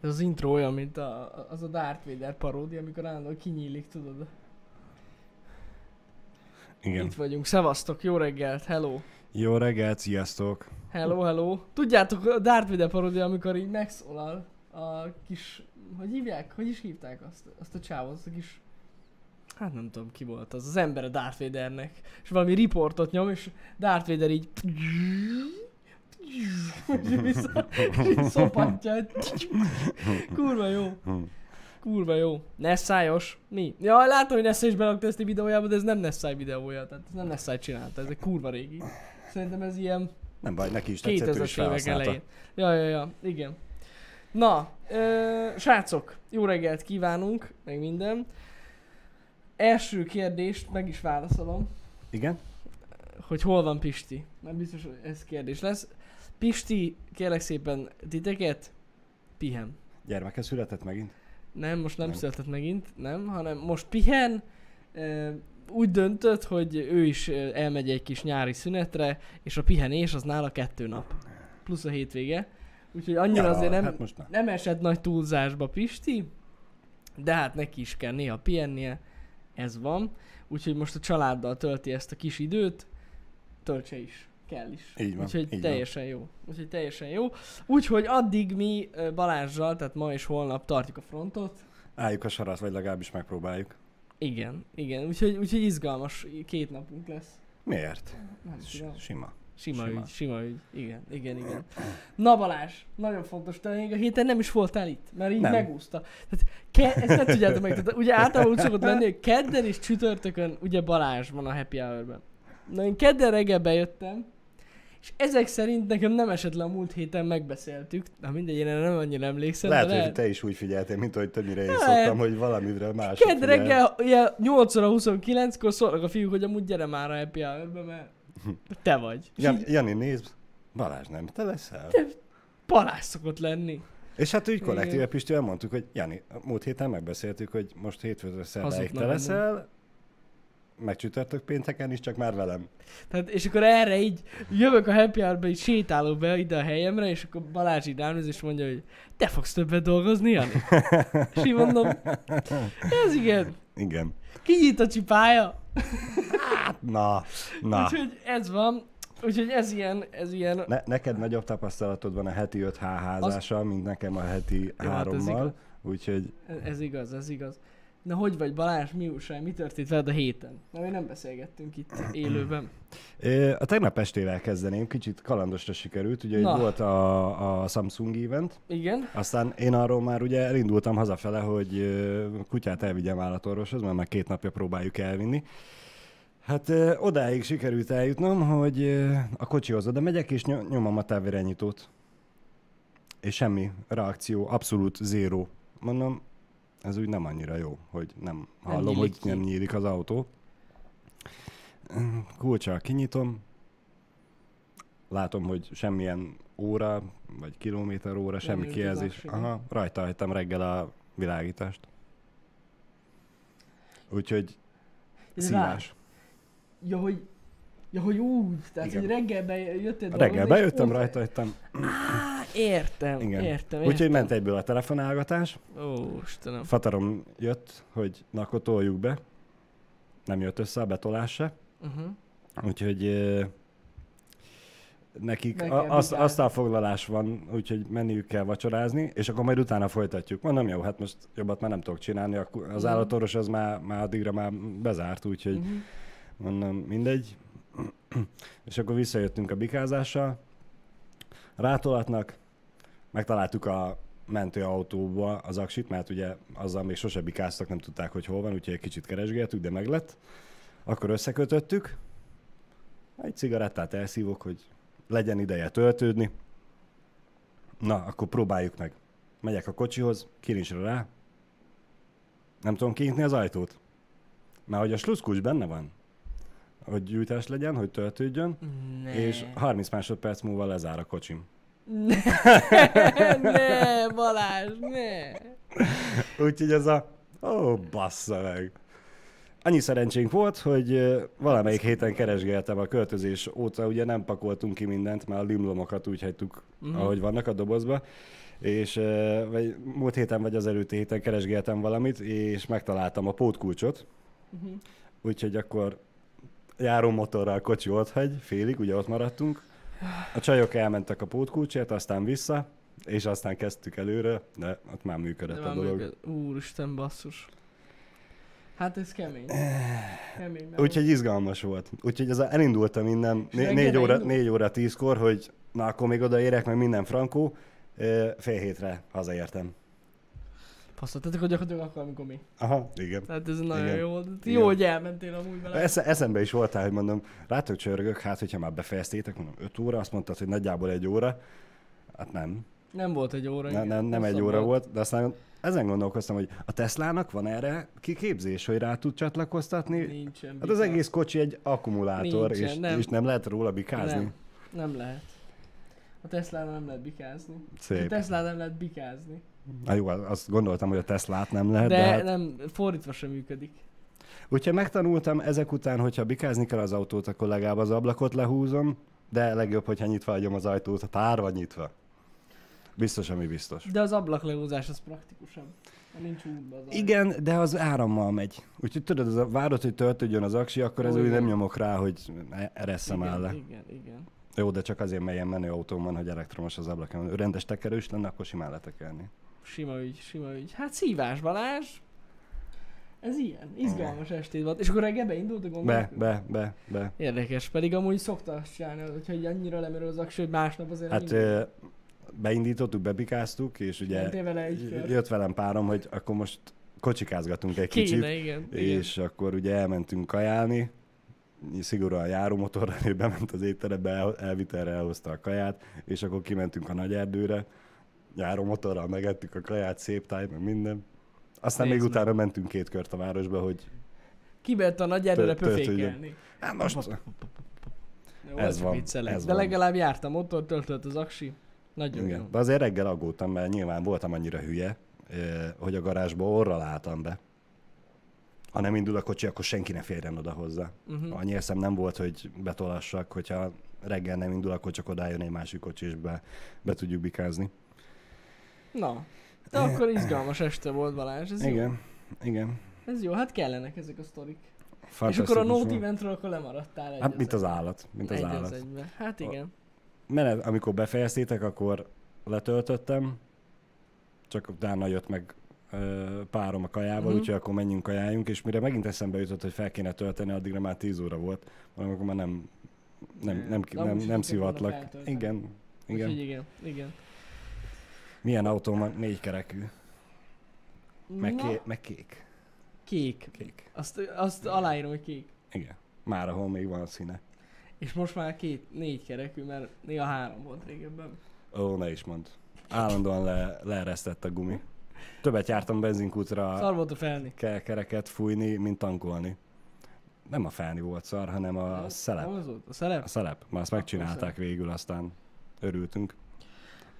Ez az intro olyan, mint a, az a Darth Vader paródia, amikor állandóan kinyílik, tudod. Igen. Itt vagyunk. Szevasztok, jó reggelt, hello. Jó reggelt, sziasztok! Hello, hello. Tudjátok, a Darth Vader paródia, amikor így megszólal a kis... Hogy hívják? Hogy is hívták azt, azt a csávot, azt a kis... Hát nem tudom ki volt az, az ember a Darth Vadernek. És valami riportot nyom, és Darth Vader így... Vissza, szopatja. Kurva jó. Kurva jó. Nessájos? Mi? Ja, látom, hogy Nessai is belakta ezt a videójába, de ez nem Nessai videója. Tehát ez nem Nessai csinálta, ez egy kurva régi. Szerintem ez ilyen Nem baj, neki is tetszett, ő is 2000-es évek elején. Ja, ja, ja, igen. Na, ö, srácok, jó reggelt kívánunk, meg minden. Első kérdést meg is válaszolom, Igen? hogy hol van Pisti. Mert biztos, hogy ez kérdés lesz. Pisti, kérlek szépen titeket, pihen. Gyermeke született megint? Nem, most nem, Nem. született megint, nem, hanem most pihen. Úgy döntött, hogy ő is elmegy egy kis nyári szünetre, és a pihenés az nála kettő nap. Plusz a hétvége. Úgyhogy annyira Ja, azért nem, Hát most nem. nem esett nagy túlzásba Pisti, de hát neki is kell néha pihennie, ez van. Úgyhogy most a családdal tölti ezt a kis időt, töltse is, kell is. Így van, Úgyhogy így van. teljesen jó. Úgyhogy teljesen jó. Úgyhogy addig mi ö, Balázsral, tehát ma és holnap tartjuk a frontot. Álljuk a sarat, vagy legalábbis megpróbáljuk. Igen, igen. Úgyhogy, úgyhogy izgalmas két napunk lesz. Miért? Nem tudom. Sima. Sima, Sima. ügy, sima ügy. Igen, igen, igen. Na Balázs, nagyon fontos, te még a héten nem is voltál itt, mert így Nem. megúszta. Tehát ke- ezt nem tudjátok meg, tehát ugye általában úgy szokott lenni, hogy kedden és csütörtökön ugye Balázs van a happy hour-ben. Na én kedden reggel bejöttem, és ezek szerint nekem nem esett le a múlt héten megbeszéltük. Na mindegy, én nem annyira emlékszem, Lehet, de hogy te is úgy figyeltél, mint ahogy többnyire én Lehet. szoktam, hogy valamire más. Kedd reggel, ugye 8 óra 29-kor szólnak a fiúk, hogy amúgy gyere már a happy hour mert te vagy. Jan, Jani, nézd, Balázs nem, te leszel. Te- Balázs szokott lenni. És hát úgy kollektíve Pistivel mondtuk, hogy Jani, múlt héten megbeszéltük, hogy most hétfőtől szerdáig te leszel, meg csütörtök pénteken is, csak már velem. Tehát, és akkor erre így jövök a happy hour-ba, így sétálok be ide a helyemre, és akkor Balázs így ránéz, és mondja, hogy te fogsz többet dolgozni, Jani? és így mondom, ez igen, Igen. kinyit a csipája. Na, na. Úgyhogy ez van, úgyhogy ez ilyen, ez ilyen, Ne, neked nagyobb tapasztalatod van a heti 5 H házással, mint nekem a heti Jó, hát ez igaz. hárommal. Úgyhogy ez igaz, ez igaz. Na hogy vagy Balázs, mi újság, mi történt veled a héten? Na, mi nem beszélgettünk itt élőben. A tegnap estével kezdeném, kicsit kalandosra sikerült. Ugye Na. Volt a, a Samsung event, Igen? aztán én arról már ugye elindultam hazafele, hogy kutyát elvigyem állatorvoshoz, mert már két napja próbáljuk elvinni. Hát ö, odáig sikerült eljutnom, hogy ö, a kocsihoz oda megyek, és ny- nyomom a távirányítót. És semmi reakció, abszolút zéró. Mondom, ez úgy nem annyira jó, hogy nem hallom, nyílik hogy ki. nem nyílik az autó. Kulcsal kinyitom, látom, hogy semmilyen óra, vagy kilométer óra, semmi ült az kijelzés. Aha, rajta hagytam reggel a világítást. Úgyhogy szívás. Ja, hogy, ja, hogy úgy, tehát Igen. hogy reggel bejöttél Reggel dolgozni, bejöttem, ott- rajta hagytam. Értem, Igen. értem, Úgyhogy értem. ment egyből a telefonálgatás. Ó, Istenem. Fatarom jött, hogy na akkor toljuk be. Nem jött össze a betolás se. Uh-huh. Úgyhogy ö, nekik a, kell azt, vigyázni. asztalfoglalás van, úgyhogy menniük kell vacsorázni, és akkor majd utána folytatjuk. Mondom, jó, hát most jobbat már nem tudok csinálni, akkor az Mhm. állatorvos az már, már addigra már bezárt, úgyhogy Uh-huh. mondom, mindegy. és akkor visszajöttünk a bikázással, rátolatnak, megtaláltuk a mentőautóba az aksit, mert ugye azzal még sose bikáztak, nem tudták, hogy hol van, úgyhogy egy kicsit keresgéltük, de meglett. Akkor összekötöttük, egy cigarettát elszívok, hogy legyen ideje töltődni. Na, akkor próbáljuk meg. Megyek a kocsihoz, kilincsre rá. Nem tudom kinyitni az ajtót. Mert hogy a sluszkulcs benne van, hogy gyújtás legyen, hogy töltődjön, Ne. és 30 másodperc múlva lezár a kocsim. Ne, ne, Balázs, ne. Úgyhogy ez a... Ó, bassza meg. Annyi szerencsénk volt, hogy valamelyik héten keresgéltem a költözés óta, ugye nem pakoltunk ki mindent, mert a limlomokat úgy hagytuk, uh-huh. ahogy vannak a dobozba, és vagy múlt héten vagy az előtti héten keresgéltem valamit, és megtaláltam a pótkulcsot, Uh-huh. úgyhogy akkor járó motorral kocsi ott hagy, félig, ugye ott maradtunk. A csajok elmentek a pótkulcsért, aztán vissza, és aztán kezdtük előre, de ott már működött a dolog. Úristen, basszus. Hát ez kemény. kemény Úgyhogy izgalmas volt. Úgyhogy ez elindultam innen né- négy óra, négy óra tízkor, hogy na akkor még odaérek, meg minden frankó. Fél hétre hazaértem. Faszat, tehát akkor gyakorlatilag akkor, amikor mi. Aha, igen. Tehát ez nagyon Igen. jó volt. Jó, Igen. hogy elmentél amúgy vele. Esze, eszembe is voltál, hogy mondom, rátok csörgök, hát hogyha már befejeztétek, mondom 5 óra, azt mondtad, hogy nagyjából egy óra. Hát nem, Nem volt egy óra. ne, nem, nem egy óra volt, de aztán ezen gondolkoztam, hogy a Teslának van erre kiképzés, hogy rá tud csatlakoztatni. Nincsen. Hát az egész kocsi egy akkumulátor, Nincsen, és, nem. és nem lehet róla bikázni. Nem, nem lehet. A tesla nem lehet bikázni. A Szép. tesla nem lehet bikázni. Na jó, azt gondoltam, hogy a Teslát nem lehet, De, de, hát... nem, fordítva sem működik. Úgyhogy megtanultam ezek után, hogyha bikázni kell az autót, akkor legalább az ablakot lehúzom, de legjobb, hogyha nyitva hagyom az ajtót, a tárva nyitva. Biztos, ami biztos. De az ablakleúzás az praktikusabb. Nincs útba az. Igen, de az árammal megy. Úgyhogy tudod, az a, várod, hogy töltődjön az aksi, akkor ez úgy nem nyomok rá, hogy e- eresszem igen, áll le. Igen, igen. Jó, de csak azért melyen menő autóm van, hogy elektromos az ablak. Ha rendes tekerős lenne, akkor simán letekerni. Sima ügy, sima ügy. Hát szívás Balázs. Ez ilyen. Izgalmas estéd volt. És akkor reggel a Be, gondolat? be, be, be. Érdekes, pedig amúgy szokta azt csinálni, hogyha így annyira lemerül az aksi, hogy másnap azért Hát ö, beindítottuk, bebikáztuk, és ugye vele jött velem párom, hogy akkor most kocsikázgatunk egy kicsit, Kéne, igen. igen. és akkor ugye elmentünk kajálni, szigorúan járómotorral, ő bement az étterembe, el, elvitelre elhozta a kaját, és akkor kimentünk a nagy erdőre, járómotorral megettük a kaját, szép táj, meg minden. Aztán Nézd még meg. utána mentünk két kört a városba, hogy Kibert a nagy erőre pöfékelni. hát most Jó, Ez van, viccelek. ez De van. legalább jártam motor, töltött az aksi. Nagyon jó. De azért reggel aggódtam, mert nyilván voltam annyira hülye, eh, hogy a garázsba orral álltam be. Ha nem indul a kocsi, akkor senki ne férjen oda hozzá. Uh-huh. Annyi eszem nem volt, hogy betolassak, hogyha reggel nem indul, akkor csak odájön egy másik kocsi, és be, be tudjuk bikázni. Na, de akkor izgalmas este volt Balázs, ez jó. Igen, igen. Ez jó, hát kellenek ezek a sztorik. És akkor a Note. Eventről akkor lemaradtál egy Hát mint az állat, mint az egy állat. egybe. Hát igen. Menet, amikor befejeztétek, akkor letöltöttem, csak utána jött meg ö, párom a kajával, uh-huh. úgyhogy akkor menjünk kajáljunk, és mire megint eszembe jutott, hogy fel kéne tölteni, addigra már 10 óra volt, mondom, akkor már nem, nem, nem, nem, nem tudtok volna szivatlak. Igen, igen. Úgyhogy igen, igen. Milyen autó van? Négy kerekű. Meg, ké, meg kék. kék. Kék. Azt, azt aláírom, hogy kék. Igen. Már ahol még van színe. És most már két, négy kerekű, mert néha három volt régebben. Ó, ne is mond. Állandóan le, leeresztett a gumi. Többet jártam benzinkútra Szar volt a felni. ke- kereket fújni, mint tankolni. Nem a felni volt szar, hanem a Nem? szelep. Nem az volt? A szelep? A szelep. Már azt megcsinálták végül, aztán örültünk.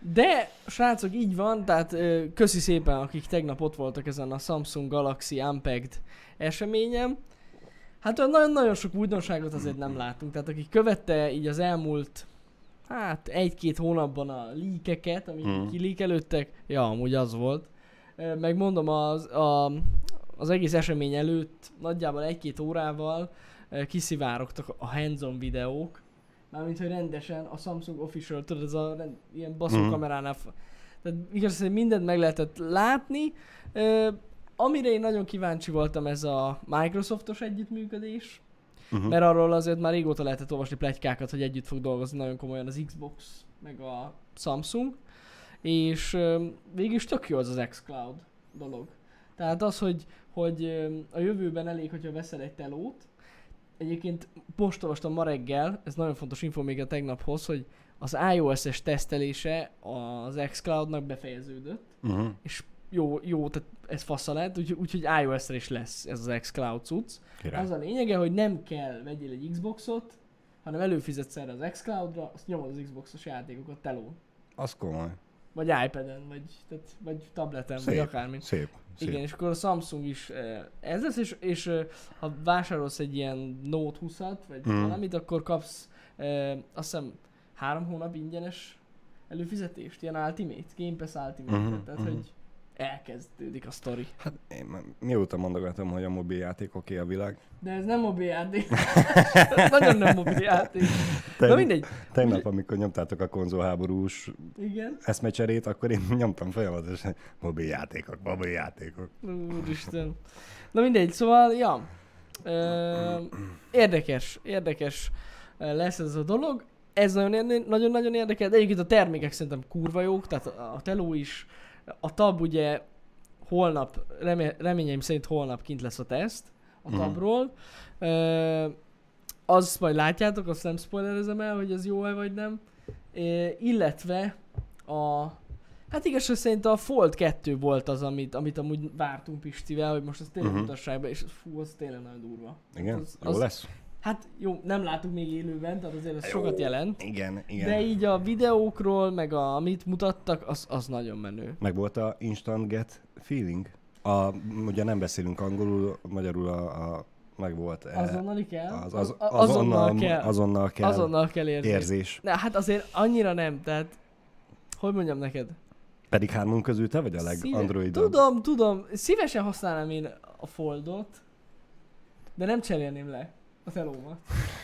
De, srácok, így van, tehát köszi szépen, akik tegnap ott voltak ezen a Samsung Galaxy Unpacked eseményen. Hát nagyon-nagyon sok újdonságot azért nem látunk, tehát aki követte így az elmúlt, hát egy-két hónapban a líkeket, amik Mhm. mm. kilíkelődtek, ja, amúgy az volt. Megmondom, az, a, az egész esemény előtt nagyjából egy-két órával kiszivárogtak a hands-on videók, Mármint, hogy rendesen a Samsung Official, tudod, ez a rend, ilyen baszó Mhm. kameránál. f- Tehát igaz, hogy mindent meg lehetett látni. Ö, amire én nagyon kíváncsi voltam, ez a Microsoftos együttműködés. Uh-huh. Mert arról azért már régóta lehetett olvasni pletykákat, hogy együtt fog dolgozni nagyon komolyan az Xbox, meg a Samsung. És ö, végül is tök jó az az xCloud dolog. Tehát az, hogy, hogy a jövőben elég, hogyha veszel egy telót, Egyébként most olvastam ma reggel, ez nagyon fontos info még a tegnaphoz, hogy az iOS-es tesztelése az xCloud-nak befejeződött, Uh-huh. és jó, jó, tehát ez fasza lett, úgyhogy úgy, iOS-re is lesz ez az xCloud cucc. Király. Az a lényege, hogy nem kell vegyél egy Xboxot, hanem előfizetsz erre az xCloud-ra, azt nyomod az Xboxos játékokat telón. Az komoly. Vagy iPad-en, vagy, tehát, vagy tableten, vagy Szép. akármi. Szép. Szép. Igen, és akkor a Samsung is eh, ez lesz, és, és eh, ha vásárolsz egy ilyen Note 20-at, vagy Mm. valamit, akkor kapsz eh, azt hiszem három hónap ingyenes előfizetést, ilyen Ultimate, Game Pass Ultimate, Mhm, tehát mhm. hogy elkezdődik a sztori. Hát én mióta mondogatom, hogy a mobil játékoké a világ. De ez nem mobil játék. ez nagyon nem mobil játék. Na mindegy. tegnap, amikor nyomtátok a konzolháborús Igen. eszmecserét, akkor én nyomtam folyamatosan mobil játékok, mobil játékok. Úristen. Na mindegy, szóval, ja. Ö, érdekes, érdekes lesz ez a dolog. Ez nagyon-nagyon érdekel, de egyébként a termékek szerintem kurva jók, tehát a a Teló is, a tab ugye holnap, remé- reményeim szerint holnap kint lesz a teszt a Mhm. tabról. Azt majd látjátok, azt nem spoilerezem el, hogy ez jó-e vagy nem. É, illetve a... Hát igazság szerint a Fold 2 volt az, amit, amit amúgy vártunk Pistivel, hogy most ezt tényleg uh-huh. mutassák be, és fú, az tényleg nagyon durva. Igen? Az- Jó az- lesz? Hát jó, nem látunk még élőben, tehát azért ez Jó. sokat jelent. Igen, igen. De így a videókról, meg a, amit mutattak, az, az nagyon menő. Meg volt a instant get feeling? A, ugye nem beszélünk angolul, magyarul a, a meg volt e, Azonnali kell? az, az, a- azonnal kell. azonnal kell Azonnal kell érzés. érzés. Na, hát azért annyira nem, tehát hogy mondjam neked? Pedig hármunk közül te vagy a legandroid Tudom, tudom. Szívesen használnám én a Foldot, de nem cserélném le a telómat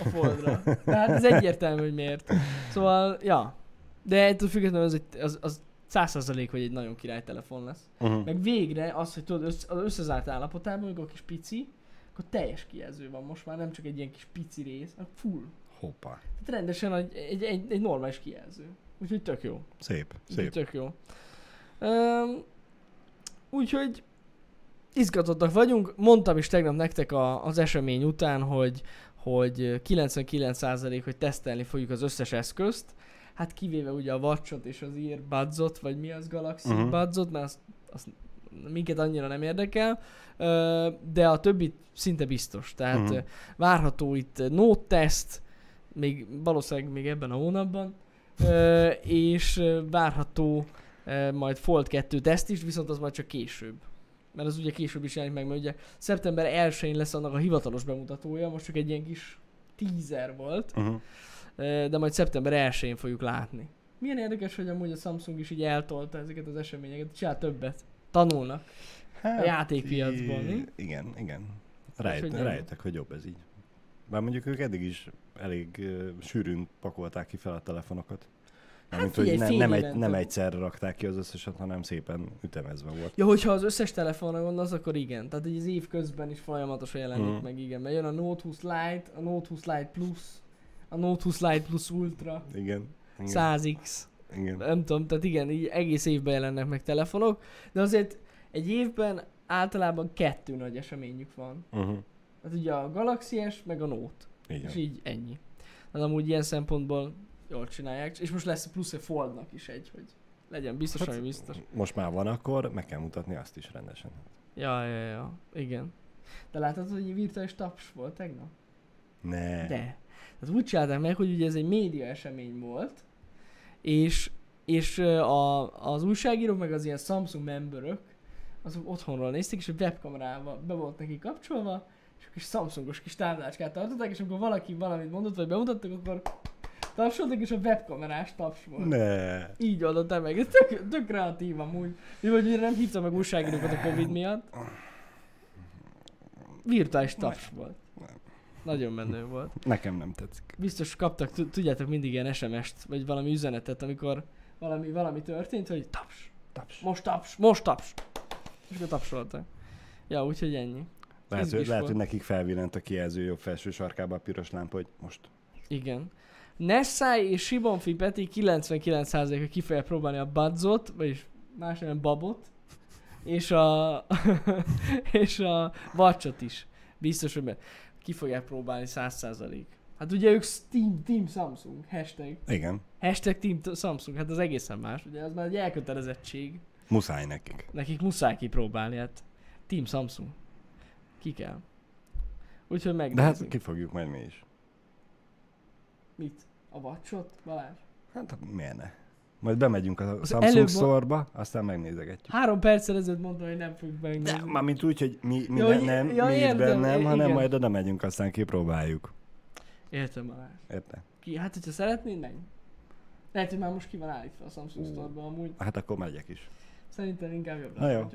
a Foldra. Tehát ez egyértelmű, hogy miért. Szóval, ja. De ettől függetlenül az, egy- az, az 100% hogy egy nagyon király telefon lesz. Uh-huh. Meg végre az, hogy tudod, össz, az összezárt állapotában, amikor kis pici, akkor teljes kijelző van most már, nem csak egy ilyen kis pici rész, hanem full. Hoppá. Tehát rendesen egy, egy, egy, egy normális kijelző. Úgyhogy tök jó. Szép, Úgyhogy szép. tök jó. Um, úgyhogy izgatottak vagyunk. Mondtam is tegnap nektek a, az esemény után, hogy, hogy 99% hogy tesztelni fogjuk az összes eszközt. Hát kivéve ugye a Watchot és az Earbudsot, vagy mi az Galaxy uh-huh. Budsot, mert azt, azt minket annyira nem érdekel, de a többit szinte biztos. Tehát uh-huh. várható itt Note test, még valószínűleg még ebben a hónapban, és várható majd Fold 2 teszt is, viszont az majd csak később. Mert az ugye később is jelenik meg, mert ugye szeptember 1-én lesz annak a hivatalos bemutatója, most csak egy ilyen kis teaser volt, Uh-huh. de majd szeptember 1-én fogjuk látni. Milyen érdekes, hogy amúgy a Samsung is így eltolta ezeket az eseményeket, csinál többet. Tanulnak. Hát, játékpiacból, mi? Igen, igen. Rájött, hogy rájöttek, hogy jobb ez így. Bár mondjuk ők eddig is elég uh, sűrűn pakolták ki fel a telefonokat. Mármint, hogy Hát figyelj, ne, nem, egy, nem egyszerre rakták ki az összeset, hanem szépen ütemezve volt. Ja, hogyha az összes telefonra gondolsz, akkor igen. Tehát így az év közben is folyamatosan jelenik Mhm. meg, igen. Mert jön a Note 20 Lite, a Note 20 Lite Plus, a Note 20 Lite Plus Ultra, Igen. igen. 100X. Igen. Nem tudom, tehát igen, így egész évben jelennek meg telefonok, de azért egy évben általában kettő nagy eseményük van. Uh-huh. Hát ugye a Galaxy S, meg a Note. Igen. És így ennyi. Tehát amúgy ilyen szempontból jól csinálják. És most lesz plusz egy Foldnak is egy, hogy legyen biztos, Hát, ami biztos. Most már van, akkor meg kell mutatni azt is rendesen. Ja, ja, ja, igen. De látod, hogy egy virtuális taps volt tegnap? Ne. De. Tehát úgy csinálták meg, hogy ugye ez egy média esemény volt, és, és a, az újságírók, meg az ilyen Samsung memberök, azok otthonról nézték, és a webkamerával be volt neki kapcsolva, és a kis Samsungos kis táblácskát tartották, és amikor valaki valamit mondott, vagy bemutattak, akkor tapsoltak, és a webkamerás taps volt. Ne. Így oldották meg. Ez tök, tök kreatív amúgy. Jó, hogy ugye nem hívtam meg újságírókat a Covid miatt. Virtuális taps volt. Nagyon menő volt. Nekem nem tetszik. Biztos kaptak, tud- tudjátok mindig ilyen SMS-t, vagy valami üzenetet, amikor valami, valami történt, hogy taps, Taps. most taps, most taps. És akkor tapsoltak. Ja, úgyhogy ennyi. Lehet, hogy, lehet, hogy nekik felvillant a kijelző jobb felső sarkába a piros lámpa, hogy most. Igen. Nessai és Sibonfi Peti 99%-a ki fogja próbálni a Budzot, vagyis más nem Babot, és a, és a Watchot is. Biztos, hogy ki fogják próbálni 100%. Hát ugye ők Team, Team Samsung, hashtag. Igen. Hashtag Team Samsung, hát az egészen más. Ugye az már egy elkötelezettség. Muszáj nekik. Nekik muszáj kipróbálni, hát Team Samsung. Ki kell. Úgyhogy De megnézzük. hát ki fogjuk majd mi is. Mit? A Watchot, Balázs? Hát miért ne? Majd bemegyünk a Az Samsung előbb- store aztán megnézegetjük. Három perccel ezelőtt mondtam, hogy nem fogjuk megnézni. De, mármint úgy, hogy mi, mi Ja, ne, nem, ja, mi itt értem, bennem, i- hanem igen. majd oda megyünk, aztán kipróbáljuk. Értem Balázs. Érte? Ki, hát hogyha szeretnéd, menj. Lehet, hogy már most ki van állítva a Samsung Ú. Store-ban amúgy. Hát akkor megyek is. Szerintem inkább jobb. Na jó.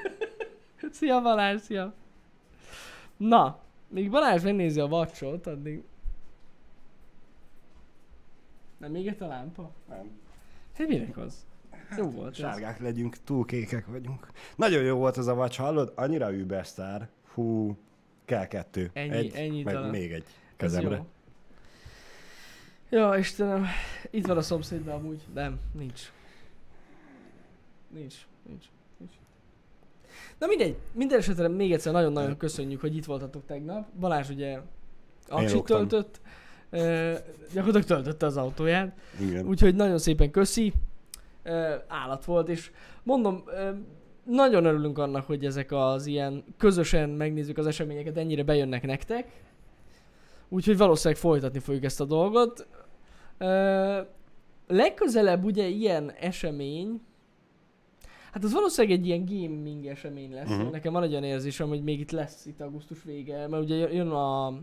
szia Balázs, szia! Na, még Balázs megnézi a vacsot, addig... Nem még egy a lámpa? Nem. Hát minek az? Jó volt ez. Sárgák legyünk, túl kékek vagyunk. Nagyon jó volt ez a vacs, hallod? Annyira übersztár. Hú, kell kettő. Ennyi- egy, ennyi meg talán. még egy Ez kezemre. jó. Ja, Istenem, itt van a szomszédban amúgy. Nem, nincs. Nincs, nincs, nincs. Na mindegy, minden esetre még egyszer nagyon-nagyon köszönjük, hogy itt voltatok tegnap. Balázs ugye lógtam. töltött, ö, gyakorlatilag töltötte az autóját, Igen. úgyhogy nagyon szépen köszi. Állat volt, és mondom, nagyon örülünk annak, hogy ezek az ilyen közösen megnézzük az eseményeket, ennyire bejönnek nektek. Úgyhogy valószínűleg folytatni fogjuk ezt a dolgot. Ö, legközelebb ugye ilyen esemény, hát az valószínűleg egy ilyen gaming esemény lesz. Uh-huh. Nekem van egy olyan érzésem, hogy még itt lesz itt augusztus vége, mert ugye jön a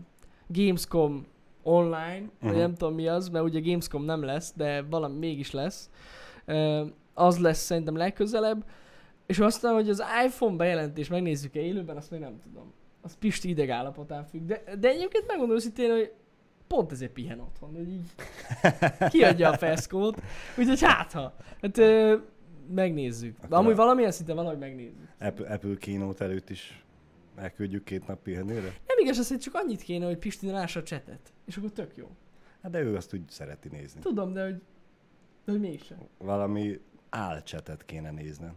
Gamescom online, uh-huh. vagy Mhm. nem tudom mi az, mert ugye Gamescom nem lesz, de valami mégis lesz. Az lesz szerintem legközelebb. És aztán, hogy az iPhone bejelentés megnézzük-e élőben, azt még nem tudom. Az Pisti idegállapotán függ. De, de egyébként megmondom őszintén, hogy pont ezért pihen otthon, hogy így kiadja a feszkót. Úgyhogy hát ha. Hát megnézzük. Akkor amúgy valamilyen szinten valahogy megnézzük. Apple, Apple keynote előtt is elküldjük két nap pihenőre. Nem igaz, az, hogy csak annyit kéne, hogy Pisti lássa a csetet. És akkor tök jó. Hát de ő azt úgy szereti nézni. Tudom, de hogy, de hogy mégsem. Valami álcsetet kéne nézni.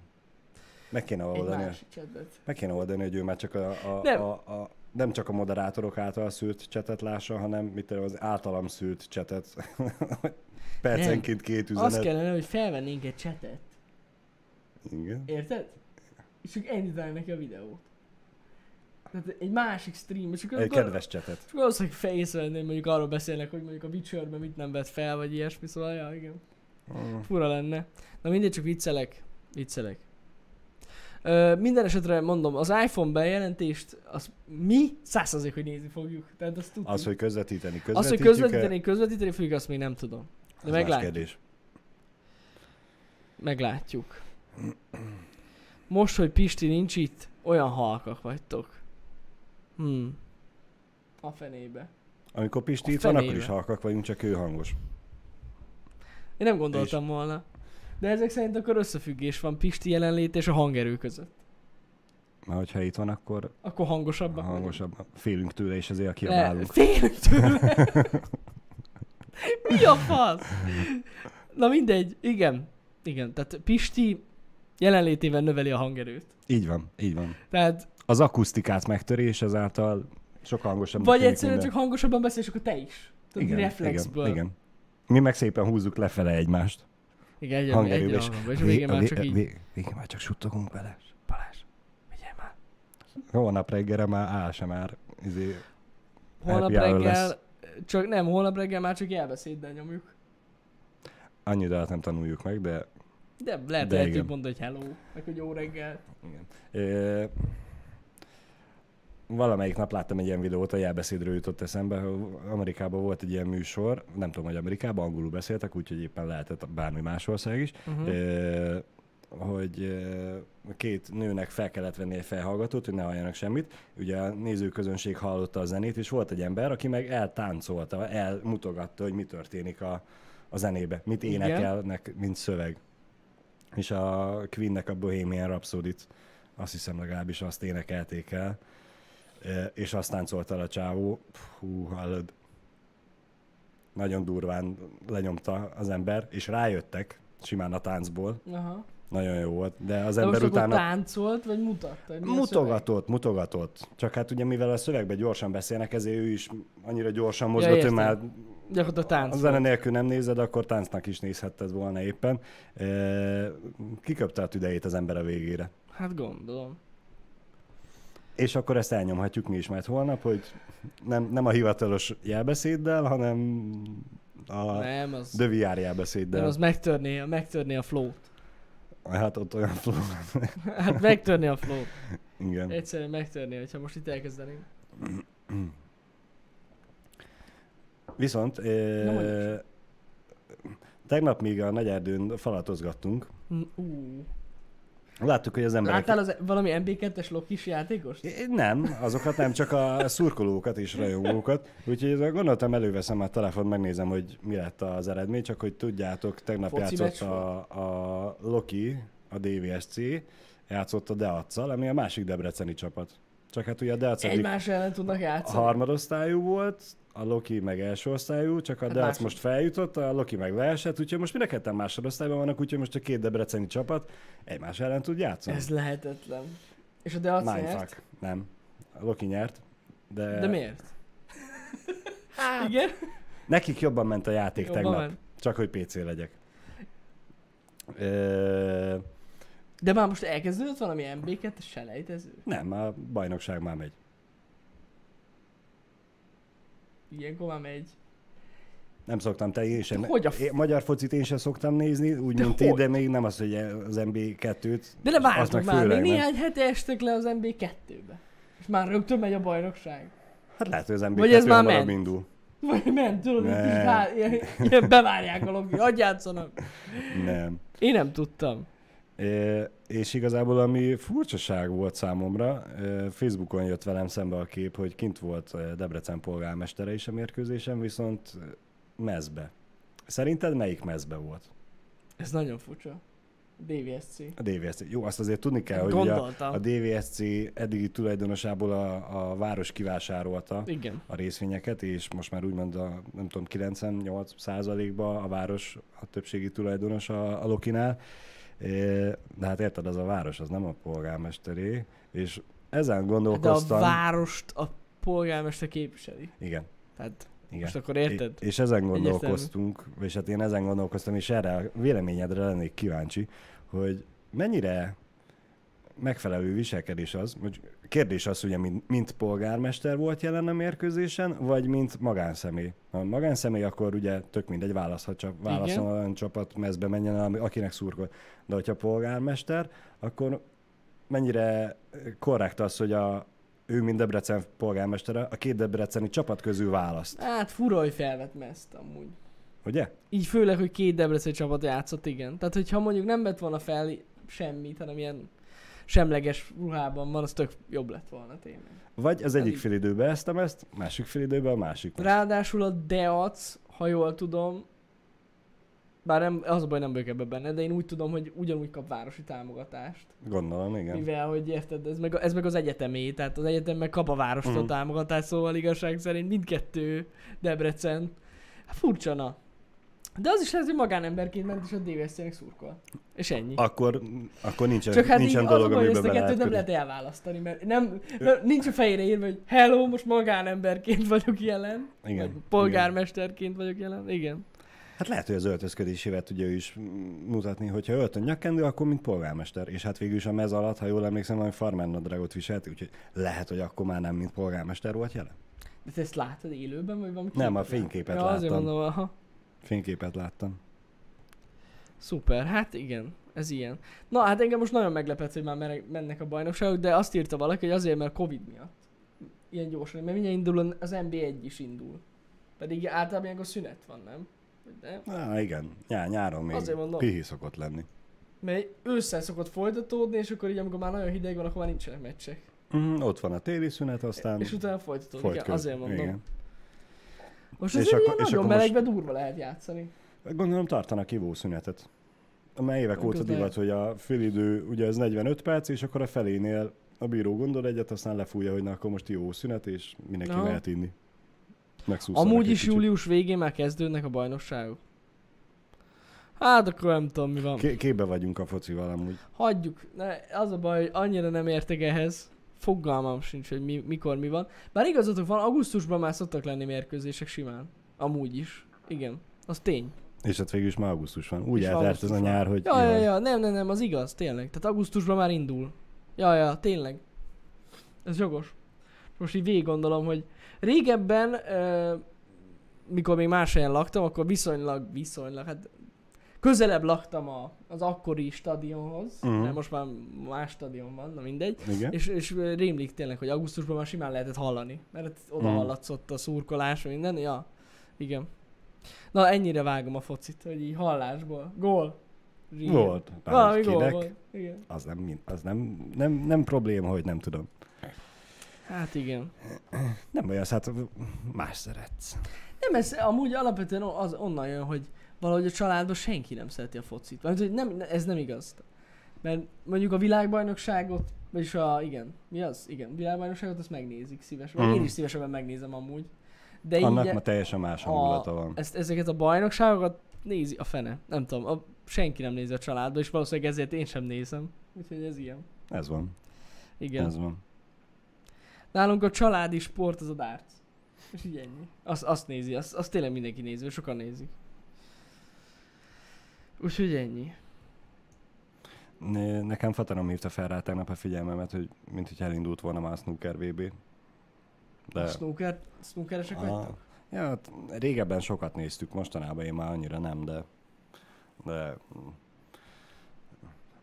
Meg kéne Egy oldani, másik csetet. meg kéne oldani, hogy ő már csak a, a, Nem. a, a, nem csak a moderátorok által szült csetet lássa, hanem mit tudom, az általam szült csetet. Percenként két üzenet. Azt kellene, hogy felvennénk egy csetet. Igen. Érted? És csak indítanánk neki a videót. Tehát egy másik stream, és akkor, Egy kedves csetet. csak valószínűleg hogy mondjuk arról beszélnek, hogy mondjuk a Witcherben mit nem vett fel, vagy ilyesmi, szóval ja, igen. Mm. Fura lenne. Na mindegy, csak viccelek. Viccelek. Ö, minden esetre mondom, az iPhone bejelentést, az mi százszerzék, hogy nézni fogjuk. Tehát azt tudjuk. Az, hogy közvetíteni, közvetítjük azt, hogy közvetíteni, közvetíteni fogjuk, azt még nem tudom. De Az meglátjuk. kérdés. Meglátjuk. Most, hogy Pisti nincs itt, olyan halkak vagytok. Hmm. A fenébe. Amikor Pisti itt van, akkor is halkak vagyunk, csak ő hangos. Én nem gondoltam volna. De ezek szerint akkor összefüggés van Pisti jelenlét és a hangerő között. Mert hogyha itt van, akkor Akkor hangosabbak vagyunk. hangosabb. Félünk tőle, és ezért Le, kiabálunk. félünk tőle. Mi a fasz? Na mindegy, igen. Igen, tehát Pisti jelenlétével növeli a hangerőt. Így van, így van. Tehát Az akusztikát megtöri, és ezáltal sokkal hangosabb. vagy egyszerűen csak hangosabban beszélsz, akkor te is. Tehát igen, reflexből. Igen, igen. Mi meg szépen húzzuk lefele egymást. Igen, egy, Hangerőbe, egy és. És végén már csak így. Végén már csak suttogunk vele. Balázs, vigyél már. Holnap reggelre már áll sem már. Izé, Holnap reggel, lesz. csak nem, holnap reggel már csak jelbeszéddel nyomjuk. annyi dalt nem tanuljuk meg, de De lehet, De hogy mondod, hogy hello, meg hogy jó reggel. igen. Ö, valamelyik nap láttam egy ilyen videót, a jelbeszédről jutott eszembe, hogy Amerikában volt egy ilyen műsor, nem tudom, hogy Amerikában angolul beszéltek, úgyhogy éppen lehetett bármi más ország is, Uh-huh. Ö, hogy két nőnek fel kellett venni egy felhallgatót, hogy ne halljanak semmit. Ugye a nézőközönség hallotta a zenét, és volt egy ember, aki meg eltáncolta, elmutogatta, hogy mi történik a, a zenébe, mit énekelnek, mint szöveg. És a Queennek a Bohemian rhapsody azt hiszem legalábbis azt énekelték el, és azt táncolta a csávó. Hú, hallod. Nagyon durván lenyomta az ember, és rájöttek simán a táncból. Aha. Nagyon jó volt, de az De ember most utána... táncolt, vagy mutatta? a? Mutogatott, mutogatott. Csak hát ugye mivel a szövegben gyorsan beszélnek, ezért ő is annyira gyorsan Ja, mozgott, hogy értem. már Gyakorlatilag a táncolt. zene nélkül nem nézed, akkor táncnak is nézhetted volna éppen. Kiköpte a tüdejét az ember a végére. Hát gondolom. És akkor ezt elnyomhatjuk mi is majd holnap, hogy nem, nem a hivatalos jelbeszéddel, hanem a nem, az, The VR nem, jelbeszéddel. az megtörné, megtörné a flow-t. Hát ott olyan flow. Hát megtörné a flow-t. Igen. Egyszerűen megtörné, hogyha most itt elkezdenénk. Viszont Na, mondjuk. e, Tegnap még a Nagyerdőn falatozgattunk. Hm, Ú. Láttuk, hogy az emberek... Láttál az valami MB2-es lokis játékost? Nem, azokat nem, csak a szurkolókat és rajongókat. Úgyhogy gondoltam, előveszem a telefont, megnézem, hogy mi lett az eredmény, csak hogy tudjátok, tegnap Foci játszott a, a Loki, a DVSC, játszott a Deacsal, ami a másik debreceni csapat. Csak hát ugye a Deac Egymás ellen tudnak játszani. harmadosztályú volt, a Loki meg első osztályú, csak a Hát most feljutott, a Loki meg leesett, úgyhogy most mind a ketten másodosztályban vannak, úgyhogy most a két debreceni csapat egymás ellen tud játszani. Ez lehetetlen. És a nyert? Mindfuck. Nem. A Loki nyert, de, De miért? Igen? nekik jobban ment a játék Jobban tegnap. ment. Csak hogy PC legyek. Ö, De már most elkezdődött valami MB2-es selejtező? nem, a bajnokság már megy. Ilyenkor már megy. Nem szoktam te, én sem. De hogy a f- én, magyar focit én sem szoktam nézni, úgy, De mint ti, hogy? de még nem az, hogy az MB2-t. De ne azt vártok meg már, még főleg nem. néhány hete estek le az MB2-be. És már rögtön megy a bajnokság. Hát lehet, hogy az MB2 Vagy ez már ment? indul. Vagy ment, tudod, hogy Ne. kis há... ilyen, ilyen bevárják a logi, hagyj játszanak. Nem. Én nem tudtam. É, és igazából ami furcsaság volt számomra, Facebookon jött velem szembe a kép, hogy kint volt Debrecen polgármestere is a mérkőzésen, viszont mezbe. Szerinted melyik mezbe volt? Ez nagyon furcsa. DVSC. A DVSC. Jó, azt azért tudni kell, hogy a, a DVSC eddigi tulajdonosából a, a város kivásárolta Igen. a részvényeket, és most már úgymond a, nem tudom, 98 százalékban a város a többségi tulajdonos a, a Lokinál. É, De hát érted, az a város, az nem a polgármesteré, és ezen De a gondolkoztam. várost a polgármester képviseli. Igen. Tehát Igen. most akkor érted? És, és ezen gondolkoztunk, és hát én ezen gondolkoztam, és erre a véleményedre lennék kíváncsi, hogy mennyire megfelelő viselkedés az, hogy kérdés az, ugye, mint, mint polgármester volt jelen a mérkőzésen, vagy mint magánszemély. Ha magánszemély, akkor ugye tök mindegy, választhat csak, válaszol olyan csapat, mezbe menjen, ami- akinek szurkol. De hogyha polgármester, akkor mennyire korrekt az, hogy a, ő, mint Debrecen polgármestere, a két debreceni csapat közül választ. Hát fura, hogy felvett mezt amúgy. Ugye? Így főleg, hogy két Debrecen csapat játszott, igen. Tehát, hogyha mondjuk nem vett volna fel semmit, hanem ilyen semleges ruhában van, az tök jobb lett volna tényleg. Vagy az egyik így. félidőben ezt a mezt, másik félidőben a másik. Ráadásul a Deac, ha jól tudom, bár nem, az a baj, nem vagyok ebben benne, de én úgy tudom, hogy ugyanúgy kap városi támogatást. Gondolom, igen. Mivel, hogy érted, ez meg, ez meg az egyetemé, tehát az egyetem meg kap a várostól Mhm. támogatást, szóval igazság szerint mindkettő Debrecen. Hát furcsa, na. De az is lehet, hogy magánemberként ment és a DVSZ-nek szurkol. És ennyi. Akkor, akkor nincsen, Csak hát nincsen így dolog, amiben ezt a kettőt nem lehet elválasztani, mert nem, nem, nincs a fejére írva, hogy hello, most magánemberként vagyok jelen. Igen, Vagy polgármesterként vagyok jelen. Igen. Hát lehet, hogy az öltözködésével tudja ő is mutatni, hogyha öltön nyakkendő, akkor mint polgármester. És hát végül is a mez alatt, ha jól emlékszem, valami farmer nadrágot viselt, úgyhogy lehet, hogy akkor már nem mint polgármester volt jelen. De te ezt láttad élőben, vagy valami Nem, a képet fényképet ja, azért láttam. mondom, aha. Fényképet láttam. Szuper, hát igen, ez ilyen. Na hát engem most nagyon meglepett, hogy már mennek a bajnokságok, de azt írta valaki, hogy azért, mert Covid miatt. Ilyen gyorsan, mert mindjárt indul az NB1 is indul. Pedig általában ilyenkor szünet van, nem? Nem? Á, igen, Nyá, nyáron még Azért mondom. pihi szokott lenni. Mert ősszel szokott folytatódni, és akkor így amikor már nagyon hideg van, akkor már nincsenek meccsek. Mm, ott van a téli szünet, aztán És utána folytatódik. folyt azért mondom. Igen. Most És akkor- és nagyon akkor most- melegbe durva lehet játszani. Gondolom tartanak ivószünetet. Mert évek óta divat, hogy a félidő, ugye ez 45 perc, és akkor a felénél a bíró gondol egyet, aztán lefújja, hogy na akkor most jó szünet, és mindenki Aha. mehet inni. Amúgy is kicsit. július végén már kezdődnek a bajnokságok. Hát akkor nem tudom mi van. Ké- képbe vagyunk a focival amúgy. Hagyjuk. Ne, az a baj, hogy annyira nem értek ehhez. Fogalmam sincs, hogy mi, mikor mi van. Bár igazatok van, augusztusban már szoktak lenni mérkőzések simán. Amúgy is. Igen. Az tény. És hát végül is már augusztus van. Úgy eltelt ez a nyár, hogy Ja, ja, ja, nem, nem, nem, az igaz, tényleg. Tehát augusztusban már indul. Ja, ja, tényleg. Ez jogos. Most így végig gondolom, hogy régebben, ö, mikor még más helyen laktam, akkor viszonylag, viszonylag, hát közelebb laktam a, az akkori stadionhoz, Mhm. mert most már más stadion van, na mindegy. Igen? És, és rémlik tényleg, hogy augusztusban már simán lehetett hallani, mert oda Mhm. hallatszott a szurkolás, minden, ja, igen. Na, ennyire vágom a focit, hogy így hallásból. Gól. Régen. Volt. Valami gól volt. Igen. Az, nem, az nem, nem, nem probléma, hogy nem tudom. Hát igen. Nem olyan, hát más szeretsz. Nem, ez amúgy alapvetően az onnan jön, hogy valahogy a családban senki nem szereti a focit. Mert hogy nem, ez nem igaz. Mert mondjuk a világbajnokságot, vagyis a, igen, mi az? Igen, világbajnokságot azt megnézik szívesen. Mhm. én is szívesen megnézem amúgy. De Annak így, ma teljesen más a- hangulata van. ezt, ezeket a bajnokságokat nézi a fene. Nem tudom, a, senki nem nézi a családba, és valószínűleg ezért én sem nézem. Úgyhogy ez ilyen. Ez van. Igen. Ez van. Nálunk a családi sport az a darts. És így ennyi. Azt, azt nézi, azt, azt tényleg mindenki nézi, sokan nézik. Úgyhogy ennyi. Ne- Nekem Fatanom hívta fel rá tegnap a figyelmemet, hogy mint hogy elindult volna már a snooker VB. De... A snooker, snookeresek vagytok? ja, hát régebben sokat néztük, mostanában én már annyira nem, de, de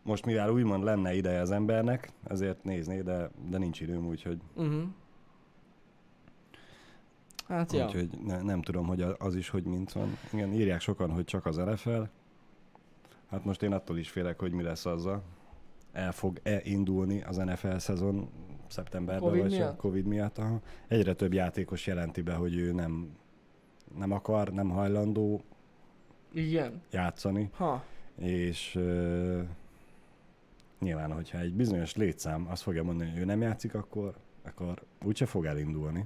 most mivel úgymond lenne ideje az embernek, ezért nézné, de, de nincs időm, úgyhogy, Uh-huh. Hát ja. úgyhogy ne, nem tudom, hogy az is, hogy mint van. Igen, írják sokan, hogy csak az NFL. Hát most én attól is félek, hogy mi lesz azzal. El fog-e indulni az NFL szezon szeptemberben, Covid vagy miatt? Covid miatt. Aha. Egyre több játékos jelenti be, hogy ő nem, nem akar, nem hajlandó Igen. játszani, Ha. és uh, nyilván, hogyha egy bizonyos létszám azt fogja mondani, hogy ő nem játszik, akkor, akkor úgyse fog elindulni.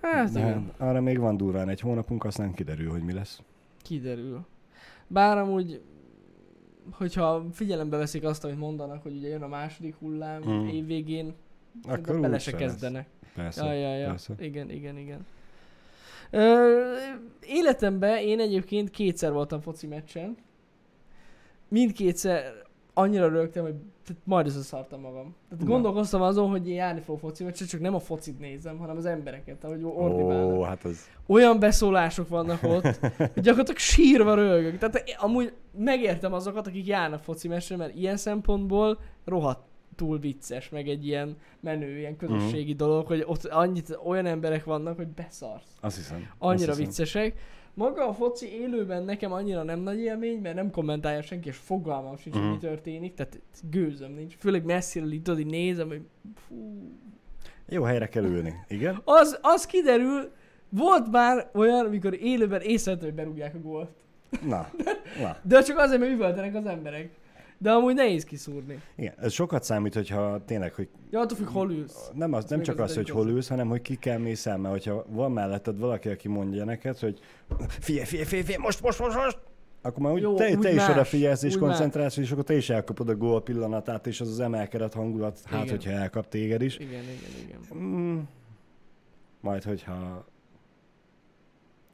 Hát De igen. arra még van durván egy hónapunk, aztán kiderül, hogy mi lesz. Kiderül. Bár amúgy, hogyha figyelembe veszik azt, amit mondanak, hogy ugye jön a második hullám Mm. évvégén, Akkor bele se kezdenek. Persze. Ja, ja, ja. persze. Igen, igen, igen. Ö, életemben én egyébként kétszer voltam foci meccsen. Mindkétszer annyira rögtem, hogy majd összeszartam magam. Tehát Na. gondolkoztam azon, hogy én járni fogok foci meccsen, csak nem a focit nézem, hanem az embereket, ahogy ordibálnak. Ó, hát az... Olyan beszólások vannak ott, hogy gyakorlatilag sírva rögök. Tehát amúgy megértem azokat, akik járnak foci meccsen, mert ilyen szempontból rohadt túl vicces, meg egy ilyen menő, ilyen közösségi Mhm. dolog, hogy ott annyit olyan emberek vannak, hogy beszarsz. Azt hiszem. Annyira azt hiszem. viccesek. Maga a foci élőben nekem annyira nem nagy élmény, mert nem kommentálja senki, és fogalmam sincs, Mhm. mi történik, tehát gőzöm nincs. Főleg messziről így tudod, így nézem, hogy fú, Jó helyre kell ülni. Igen? az, az kiderül, volt már olyan, amikor élőben észrevettem, hogy berúgják a gólt. Na. Na. De csak azért, mert üvöltenek az emberek. De amúgy nehéz kiszúrni. Igen, ez sokat számít, hogyha tényleg, hogy Ja, attól függ, hol ülsz. nem, az, nem még csak az az, hogy hol ülsz, hanem hogy ki kell mész el, mert hogyha van melletted valaki, aki mondja neked, hogy figyelj, figyelj, figyelj, figyelj most, most, most, most, akkor már úgy, Jó, te, úgy te is más, odafigyelsz és koncentrálsz, és akkor te is elkapod a gól pillanatát, és az az emelkedett hangulat, hát Igen. hogyha elkap téged is. Igen, igen, igen. Mm, majd, hogyha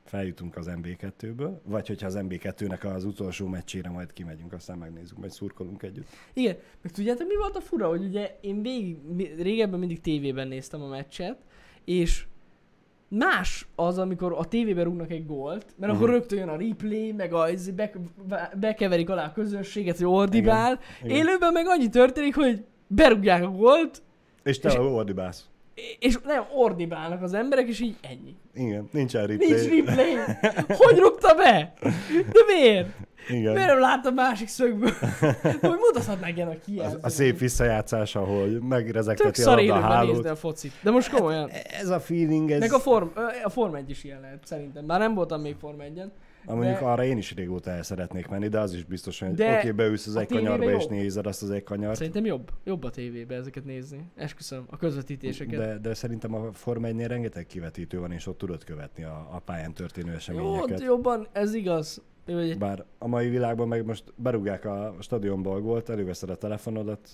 feljutunk az MB2-ből, vagy hogyha az MB2-nek az utolsó meccsére majd kimegyünk, aztán megnézzük, majd szurkolunk együtt. Igen, meg tudjátok mi volt a fura, hogy ugye én végig, régebben mindig tévében néztem a meccset, és más az, amikor a tévében rúgnak egy gólt, mert akkor Mhm. rögtön jön a replay, meg a, izé be, be, bekeverik alá a közönséget, hogy ordibál. Igen. Élőben meg annyi történik, hogy berúgják a gólt, És te és... ordibálsz. És nem ordibálnak az emberek, és így ennyi. Igen, nincsen replay. Nincs replay. Hogy rúgta be? De miért? Igen. Miért nem láttam másik szögből? Hogy mutathatnák ilyen a Az, kijelző. a szép visszajátszás, ahol Tök megrezegteti a labda a nézni a hálót. focit. De most komolyan. Ez a feeling, ez... Meg a Form, a Form 1 is ilyen lehet, szerintem. Bár nem voltam még Form 1 Mondjuk de- arra én is régóta el szeretnék menni, de az is biztos, hogy De oké, okay, beülsz az egy kanyarba és nézed azt az egy kanyart, Szerintem jobb. Jobb a tévébe ezeket nézni. Esküszöm. A közvetítéseket. de, de szerintem a Forma 1 rengeteg kivetítő van, és ott tudod követni a, a pályán történő Jó, eseményeket. jobban, ez igaz. Jó, hogy Bár a mai világban meg most berúgják a stadionba a gólt, előveszed a telefonodat,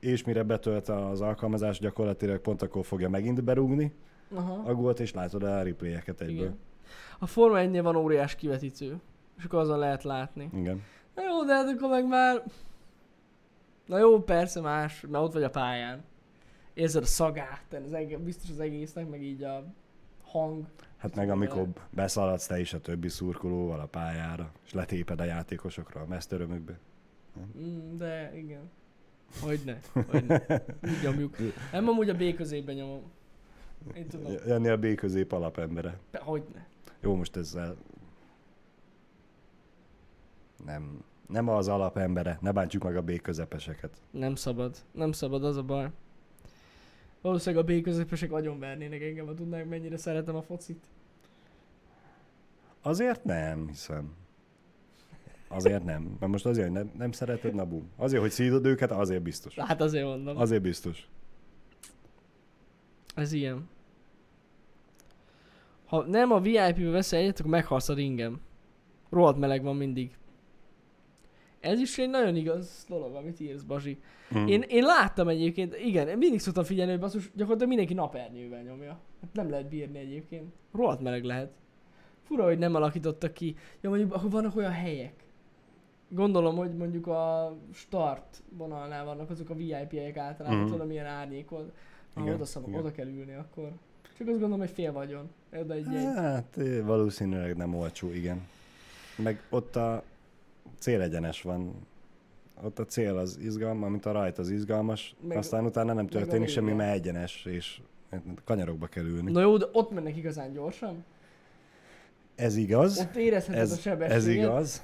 és mire betölt az alkalmazás, gyakorlatilag pont akkor fogja megint berúgni Aha. a gólt, és látod a replayeket egyből. Igen. A Forma 1 van óriás kivetítő. És akkor azon lehet látni. Igen. Na jó, de hát akkor meg már... Na jó, persze más, mert ott vagy a pályán. Érzed a szagát, az egész, biztos az egésznek, meg így a hang. Hát meg amikor beszaladsz te is a többi szurkolóval a pályára, és letéped a játékosokra a mesztörömökbe. Mm, de igen. Hogyne, hogyne. Úgy nyomjuk. Nem amúgy a B középben nyomom. Én tudom. Jönni a B közép alapembere. Be- Hogyne. Jó, most ezzel nem, nem az alapembere, ne bántsuk meg a B közepeseket. Nem szabad. Nem szabad, az a baj. Valószínűleg a B közepesek agyon vernének engem, ha tudnák, mennyire szeretem a focit. Azért nem, hiszem. Azért nem. Mert most azért, hogy nem, nem szereted, na bum. Azért, hogy szídod őket, azért biztos. Hát azért mondom. Az... Azért biztos. Ez ilyen. Ha nem a VIP-be veszel egyet, akkor meghalsz a ringem. Rohadt meleg van mindig. Ez is egy nagyon igaz dolog, amit írsz, Bazsi. Mm. Én, én láttam egyébként, igen, én mindig szoktam figyelni, hogy basszus, gyakorlatilag mindenki napernyővel nyomja. Hát nem lehet bírni egyébként. Rohadt meleg lehet. Fura, hogy nem alakítottak ki. Ja, mondjuk vannak olyan helyek. Gondolom, hogy mondjuk a start vonalnál vannak azok a VIP helyek általában, mm. tudom, milyen árnyékod. Ha Igen, oda, igen. oda kell ülni akkor. Csak azt gondolom, hogy fél vagyon. Oda egy. Hát valószínűleg nem olcsó, igen. Meg ott a célegyenes van. Ott a cél az izgalmas, mint a rajt az izgalmas, Meg- aztán utána nem a történik semmi, mert egyenes, és kanyarokba kell ülni. Na jó, de ott mennek igazán gyorsan. Ez igaz, Ott érezheted a ez, sebességet. ez igaz.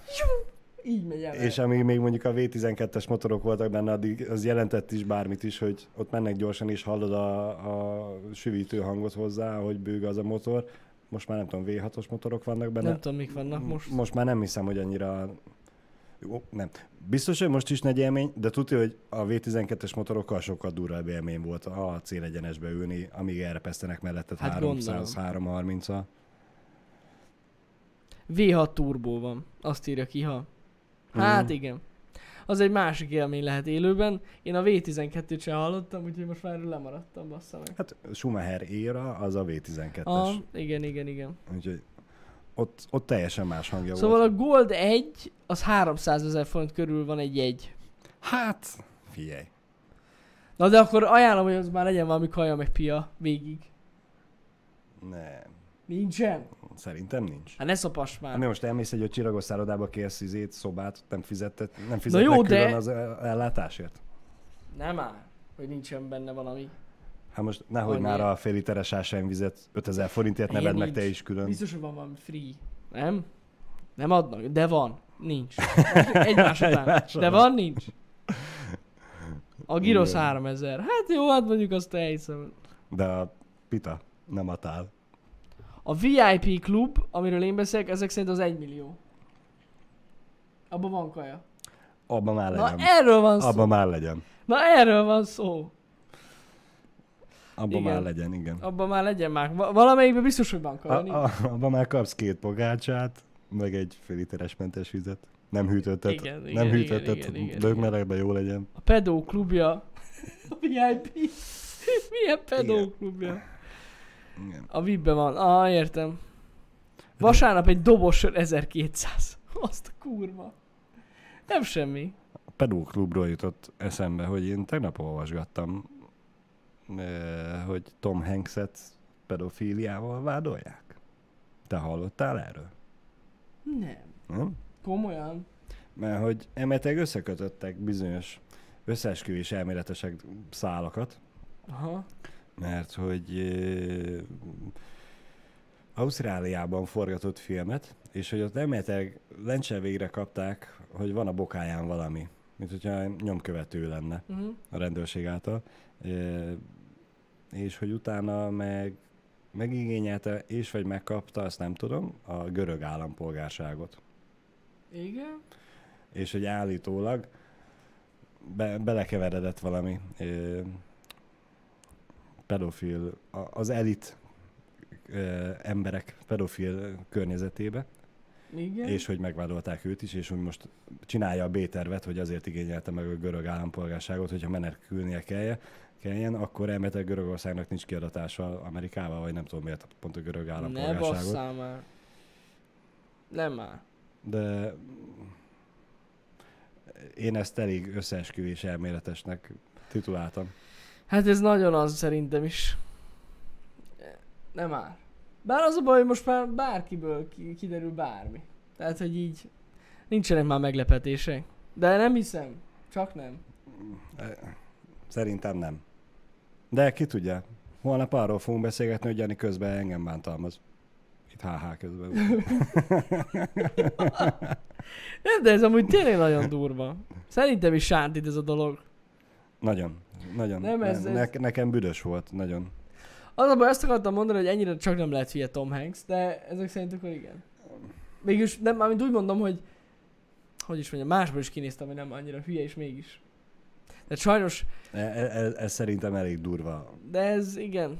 Így megy el. És amíg még mondjuk a V12-es motorok voltak benne, addig az jelentett is bármit is, hogy ott mennek gyorsan, és hallod a, a süvítő hangot hozzá, hogy bőg az a motor. Most már nem tudom, V6-os motorok vannak benne. Nem tudom, mik vannak most. Most már nem hiszem, hogy annyira... Jó, nem. Biztos, hogy most is nagy élmény, de tudja, hogy a V12-es motorokkal sokkal durvább élmény volt a célegyenesbe ülni, amíg elrepesztenek melletted Hát 300 330 a V6 turbó van. Azt írja ki, ha. Hát Mhm. igen. Az egy másik élmény lehet élőben. Én a V12-t sem hallottam, úgyhogy most már lemaradtam, bassza meg. Hát Schumacher éra az a V12-es. Ah, igen, igen, igen. Úgyhogy ott, ott teljesen más hangja Szóval volt. a Gold 1, az 300 ezer forint körül van egy jegy. Hát, figyelj. Na de akkor ajánlom, hogy az már legyen valami kaja meg pia végig. Nem. Nincsen? Szerintem nincs. Hát ne szopass már. Hát most elmész egy csillagos szállodába, kérsz izét, szobát, nem fizetett, nem fizetnek jó, külön de- az el- ellátásért? Nem már, hogy nincsen benne valami. Hát most nehogy Annyi. már a fél literes ásványvizet 5000 forintért Ilyen neved meg te is külön. Biztos, hogy van valami free. Nem? Nem adnak, de van. Nincs. Egymás után. Egymás De van, nincs. A Girosz Igen. 3000. Hát jó, hát mondjuk azt elhiszem. De a pita nem adál. A VIP klub, amiről én beszélek, ezek szerint az 1 millió. Abban van kaja. Abba már Na legyen. erről van szó. Abba már legyen. Na erről van szó. Abba Igen. már legyen, igen. Abban már legyen már. Va- valamelyikben biztos, hogy van kaja. A, nincs? a, abba már kapsz két pogácsát, meg egy fél literes mentes vizet. Nem hűtöttet. Igen, igen, nem igen, hűtöttet. Dögmelegben jó legyen. A pedó klubja. A VIP. Milyen pedó klubja? Igen. A VIP-ben van. Ah, értem. Vasárnap egy dobos sör 1200. Azt a kurva. Nem semmi. A pedóklubról jutott eszembe, hogy én tegnap olvasgattam, hogy Tom Hanks-et pedofíliával vádolják. Te hallottál erről? Nem. Nem? Komolyan? Mert hogy emeteg összekötöttek bizonyos összeesküvés elméletesek szálakat, Aha. Mert hogy Ausztráliában forgatott filmet, és hogy ott elméletileg lencse végre kapták, hogy van a bokáján valami, mint hogyha nyomkövető lenne Uh-huh. a rendőrség által, és hogy utána meg megigényelte, és vagy megkapta, azt nem tudom, a görög állampolgárságot. Igen? És hogy állítólag be, belekeveredett valami ö, pedofil, az elit emberek pedofil környezetébe, Igen? és hogy megvádolták őt is, és hogy most csinálja a B-tervet, hogy azért igényelte meg a görög állampolgárságot, hogyha menekülnie kelljen, kelljen, akkor elméletileg Görögországnak nincs kiadatása Amerikával, vagy nem tudom miért pont a görög ne állampolgárságot. basszál már. Nem már. De én ezt elég összeesküvés elméletesnek tituláltam. Hát ez nagyon az szerintem is. Nem már. Bár az a baj, hogy most már bárkiből ki- kiderül bármi. Tehát, hogy így nincsenek már meglepetések. De nem hiszem. Csak nem. Szerintem nem. De ki tudja. Holnap arról fogunk beszélgetni, hogy Jani közben engem bántalmaz. HH közben. Nem, de ez amúgy tényleg nagyon durva. Szerintem is sántít ez a dolog. Nagyon, nagyon. Nem, ez- ne, ez- nekem büdös volt, nagyon. Az a baj, azt akartam mondani, hogy ennyire csak nem lehet hülye Tom Hanks, de ezek szerint akkor igen. Mégis, nem, mármint úgy mondom, hogy hogy is mondjam, másból is kinéztem, hogy nem annyira hülye, és mégis. De sajnos, E, e, ez, ez szerintem elég durva de ez igen,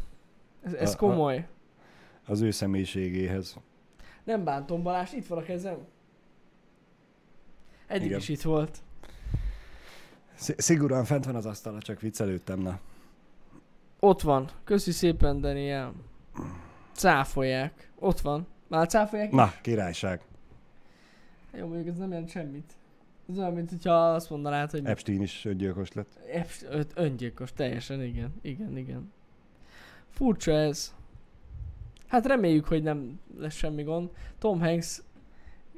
ez, ez A- a- komoly. az ő személyiségéhez. Nem bántom Balázs, itt van a kezem. Eddig Igen. is itt volt. Sz- szigorúan fent van az asztala, csak viccelődtem, na. Ott van. Köszi szépen, Daniel. Cáfolják. Ott van. Már cáfolják? Na, királyság. Jó, mondjuk ez nem jelent semmit. Ez olyan, mint hogyha azt mondanád, hogy Epstein is öngyilkos lett. Epst- öt- öngyilkos, teljesen, igen. Igen, igen. Furcsa ez. Hát reméljük, hogy nem lesz semmi gond. Tom Hanks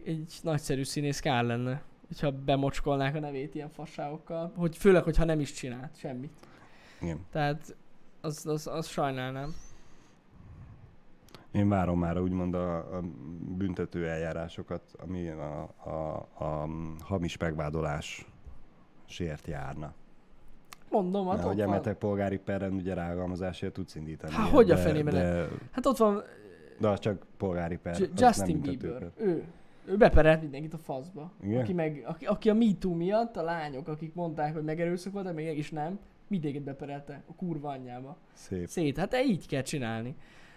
egy nagyszerű színész kár lenne, hogyha bemocskolnák a nevét ilyen fasságokkal. Hogy főleg, hogyha nem is csinált semmit. Igen. Tehát az, az, az sajnálnám. Én várom már úgymond a, a büntető eljárásokat, ami a, a, a hamis megvádolás sért járna. Mondom, hát Mert hogy emetek polgári perren ugye rágalmazásért tudsz indítani. Há, ilyet, hogy a fenében de, Hát ott van de az csak polgári per. Justin Bieber. Ő. Ő beperelt mindenkit a faszba. Igen? Aki, meg, aki, aki a MeToo miatt, a lányok, akik mondták, hogy megerőszakoltak, még is nem, mindenkit beperelte a kurva anyjába. Szép, Szét. Hát így kell csinálni.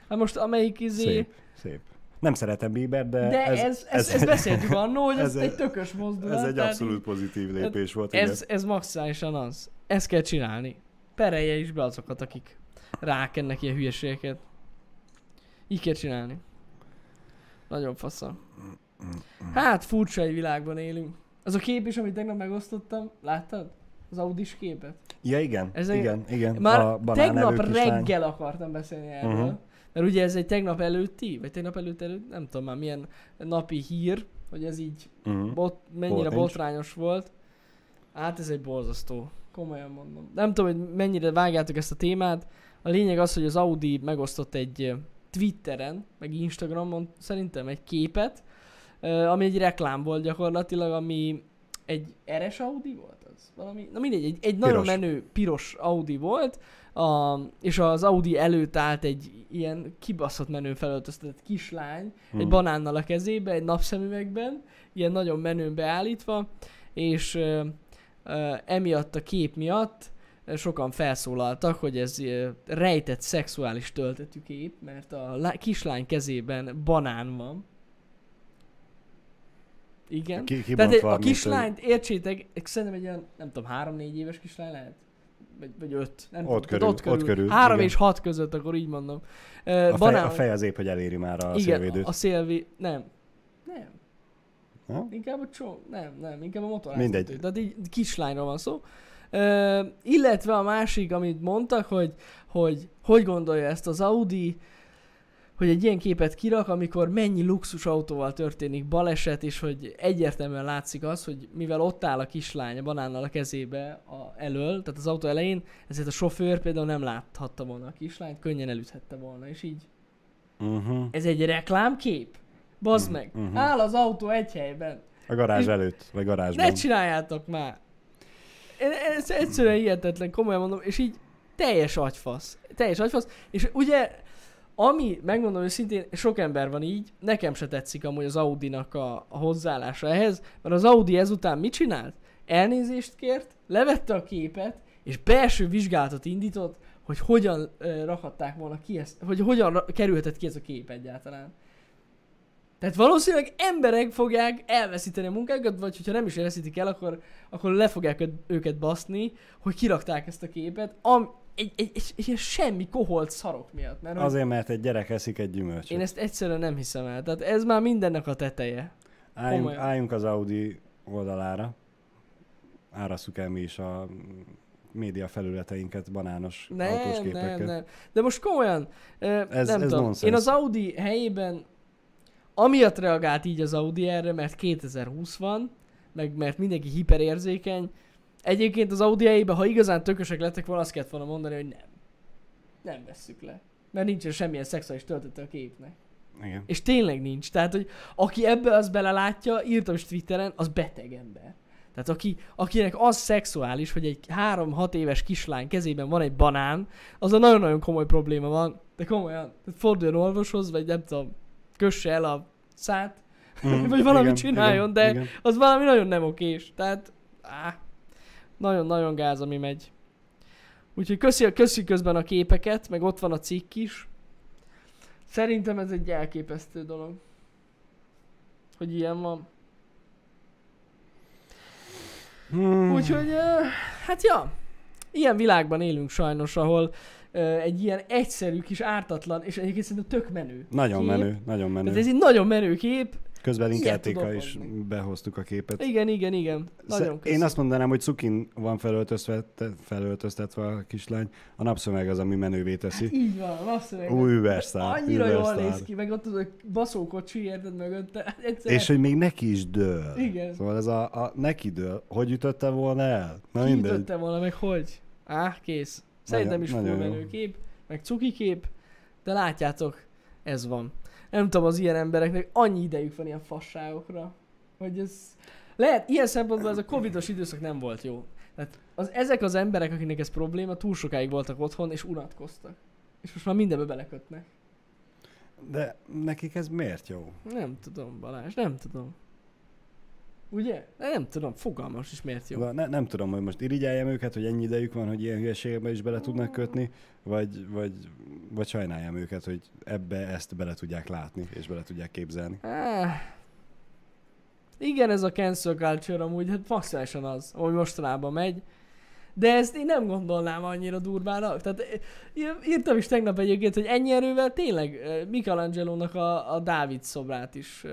Hát most amelyik izé... szép, szép. Nem szeretem Bieber, de, De ez, ez, ez, ez beszéltük annól, hogy ez, ez egy tökös mozdulat. ez egy abszolút pozitív lépés volt. igen. Ez, ez maximálisan az. Ezt kell csinálni. Perelje is be azokat, akik rákennek ilyen hülyeségeket. Így kell csinálni. Nagyon fasza. Hát furcsa egy világban élünk. Az a kép is, amit tegnap megosztottam, láttad? Az Audis képet. Ja, igen, Ez egy- igen, igen. Már a tegnap evő kislány. reggel akartam beszélni erről. Uh-huh. Mert ugye ez egy tegnap előtti, vagy tegnap előtt előtt, nem tudom már milyen napi hír, hogy ez így Mhm. bot, mennyire Volt botrányos volt. Hát ez egy borzasztó. Komolyan mondom. Nem tudom, hogy mennyire vágjátok ezt a témát. A lényeg az, hogy az Audi megosztott egy Twitteren, meg Instagramon szerintem egy képet, ami egy reklám volt gyakorlatilag, ami egy eres Audi volt az? Valami, na mindegy, egy, egy nagyon Piros. menő piros Audi volt, a, és az Audi előtt állt egy ilyen kibaszott menő felöltöztetett kislány, egy Mhm. banánnal a kezébe, egy napszemüvegben, ilyen nagyon menőn beállítva, és ö, ö, emiatt a kép miatt sokan felszólaltak, hogy ez ö, rejtett szexuális töltetű kép, mert a lá- kislány kezében banán van. Igen. Ki, Tehát egy, kibontva, a mint, hogy- kislányt, értsétek, szerintem egy olyan, nem tudom, három-négy éves kislány lehet? Vagy, vagy öt. Nem Ott tudom, körül, ott körül, Három igen. és hat között, akkor így mondom. Ö, A fej, banán- a fej az épp, hogy eléri már a igen, szélvédőt. a szélvi... Nem. Nem. Ha? Inkább a csó... Nem, nem, inkább a motor. Mindegy. Tehát így kislányról van szó. Ö, illetve a másik, amit mondtak, hogy, hogy hogy gondolja ezt az Audi, hogy egy ilyen képet kirak, amikor mennyi luxus autóval történik baleset, és hogy egyértelműen látszik az, hogy mivel ott áll a kislány a banánnal a kezébe a elől, tehát az autó elején, ezért a sofőr például nem láthatta volna a kislányt, könnyen elüthette volna, és így Uh-huh. ez egy reklámkép? Bazd Mhm, meg. mhm. Áll az autó egy helyben. A garázs előtt, vagy garázsban. Ne csináljátok már. Ez egyszerűen hihetetlen, komolyan mondom, és így teljes agyfasz. Teljes agyfasz. És ugye, ami, megmondom őszintén, sok ember van így, nekem se tetszik amúgy az Audinak a, a hozzáállása ehhez, mert az Audi ezután mit csinált? Elnézést kért, levette a képet, és belső vizsgálatot indított, hogy hogyan ö, rakhatták volna ki ezt, hogy hogyan ra- kerülhetett ki ez a kép egyáltalán. Tehát valószínűleg emberek fogják elveszíteni a munkákat, vagy hogyha nem is elveszítik el, akkor, akkor le fogják őket baszni, hogy kirakták ezt a képet, am, egy, egy, egy, egy ilyen semmi koholt szarok miatt. Mert Azért, mert egy gyerek eszik egy gyümölcsöt. én ezt egyszerűen nem hiszem el. Tehát ez már mindennek a teteje. Álljunk, komolyan. álljunk az Audi oldalára. Árasszuk el mi is a média felületeinket banános autós Nem, nem, képekkel. nem. De most komolyan, ez, nem ez tudom. nonsens. Én az Audi helyében amiatt reagált így az Audi erre, mert 2020 van, meg mert mindenki hiperérzékeny. Egyébként az Audi helyében, ha igazán tökösek lettek volna, azt kellett volna mondani, hogy nem. Nem vesszük le. Mert nincsen semmilyen szexuális töltete a képnek. Igen. És tényleg nincs. Tehát, hogy aki ebbe az belelátja, írtam is Twitteren, az beteg ember. Tehát aki, akinek az szexuális, hogy egy 3-6 éves kislány kezében van egy banán, az a nagyon-nagyon komoly probléma van. De komolyan. Tehát forduljon orvoshoz, vagy nem tudom, kösse el a szát, Mm, vagy valamit igen, csináljon, igen, de igen. az valami nagyon nem okés. Tehát, áh, nagyon-nagyon gáz, ami megy. Úgyhogy köszi, köszi közben a képeket, meg ott van a cikk is. Szerintem ez egy elképesztő dolog. Hogy ilyen van. Hmm. Úgyhogy, hát ja, ilyen világban élünk sajnos, ahol egy ilyen egyszerű kis ártatlan, és egyébként szerintem tök menő. Nagyon kép. menő, nagyon menő. Tehát ez egy nagyon menő kép. Közben ilyet linkelték tudok is, behoztuk a képet. Igen, igen, igen. Nagyon Sze- köszi. Én azt mondanám, hogy cukin van felöltöztetve, felöltöztetve a kislány. A napszöveg az, ami menővé teszi. Így van, napszöveg. Új übersztár. Annyira jól übersztár. néz ki, meg ott az a baszókocsi érted mögötte. Hát És hogy még neki is dől. Igen. Szóval ez a, a neki dől. Hogy ütötte volna el? Na ki mindegy. ütötte volna meg hogy? Á, kész. Szerintem is full nagyon menő kép, meg cuki kép, de látjátok, ez van. Nem tudom, az ilyen embereknek annyi idejük van ilyen fasságokra, hogy ez... Lehet, ilyen szempontból ez a covidos időszak nem volt jó. Tehát az, ezek az emberek, akiknek ez probléma, túl sokáig voltak otthon, és unatkoztak. És most már mindenbe belekötnek. De nekik ez miért jó? Nem tudom, Balázs, nem tudom. Ugye? Nem tudom, fogalmas is miért jó. Ne, nem tudom, hogy most irigyeljem őket, hogy ennyi idejük van, hogy ilyen hülyeségekbe is bele tudnak kötni, vagy, vagy, vagy sajnáljam őket, hogy ebbe ezt bele tudják látni, és bele tudják képzelni. Ah. Igen, ez a cancel culture amúgy, hát maximálisan az, ami mostanában megy. De ezt én nem gondolnám annyira durvának. Tehát eh, ír- írtam is tegnap egyébként, hogy ennyi erővel tényleg eh, Michelangelo-nak a, a Dávid szobrát is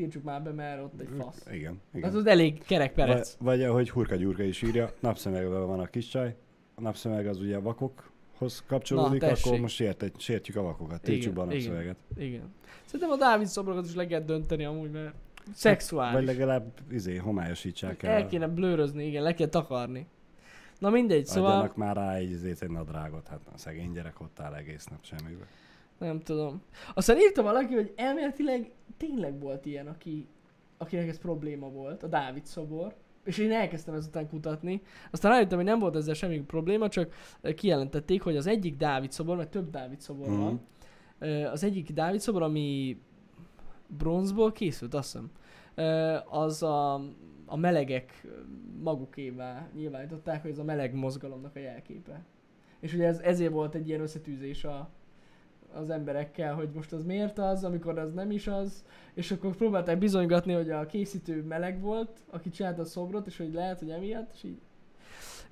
tiltsuk már be, mert ott egy fasz. Igen. Igen. ott elég kerek Vagy, vagy ahogy Hurka Gyurka is írja, napszemegben van a kis csaj. A napszemeg az ugye vakokhoz kapcsolódik, Na, tessék. akkor most sért, sértjük a vakokat, tiltsuk be a Igen, igen. napszemeget. Igen. Szerintem a Dávid szobrokat is le kell dönteni amúgy, mert szexuális. Vagy legalább izé, homályosítsák el. El kéne blőrözni, igen, le kell takarni. Na mindegy, szóval... Adjanak már rá egy, egy nadrágot, hát a szegény gyerek ott áll egész nap semmibe. Nem tudom. Aztán írta valaki, hogy elméletileg tényleg volt ilyen, aki, akinek ez probléma volt, a Dávid szobor. És én elkezdtem ezután kutatni. Aztán rájöttem, hogy nem volt ezzel semmi probléma, csak ö, kijelentették, hogy az egyik Dávid szobor, mert több Dávid szobor Mhm. van. Ö, Az egyik Dávid szobor, ami bronzból készült, azt hiszem. Ö, Az a, a melegek magukévá nyilvánították, hogy ez a meleg mozgalomnak a jelképe. És ugye ez, ezért volt egy ilyen összetűzés a, az emberekkel, hogy most az miért az, amikor az nem is az, és akkor próbálták bizonygatni, hogy a készítő meleg volt, aki csinálta a szobrot, és hogy lehet, hogy emiatt, és így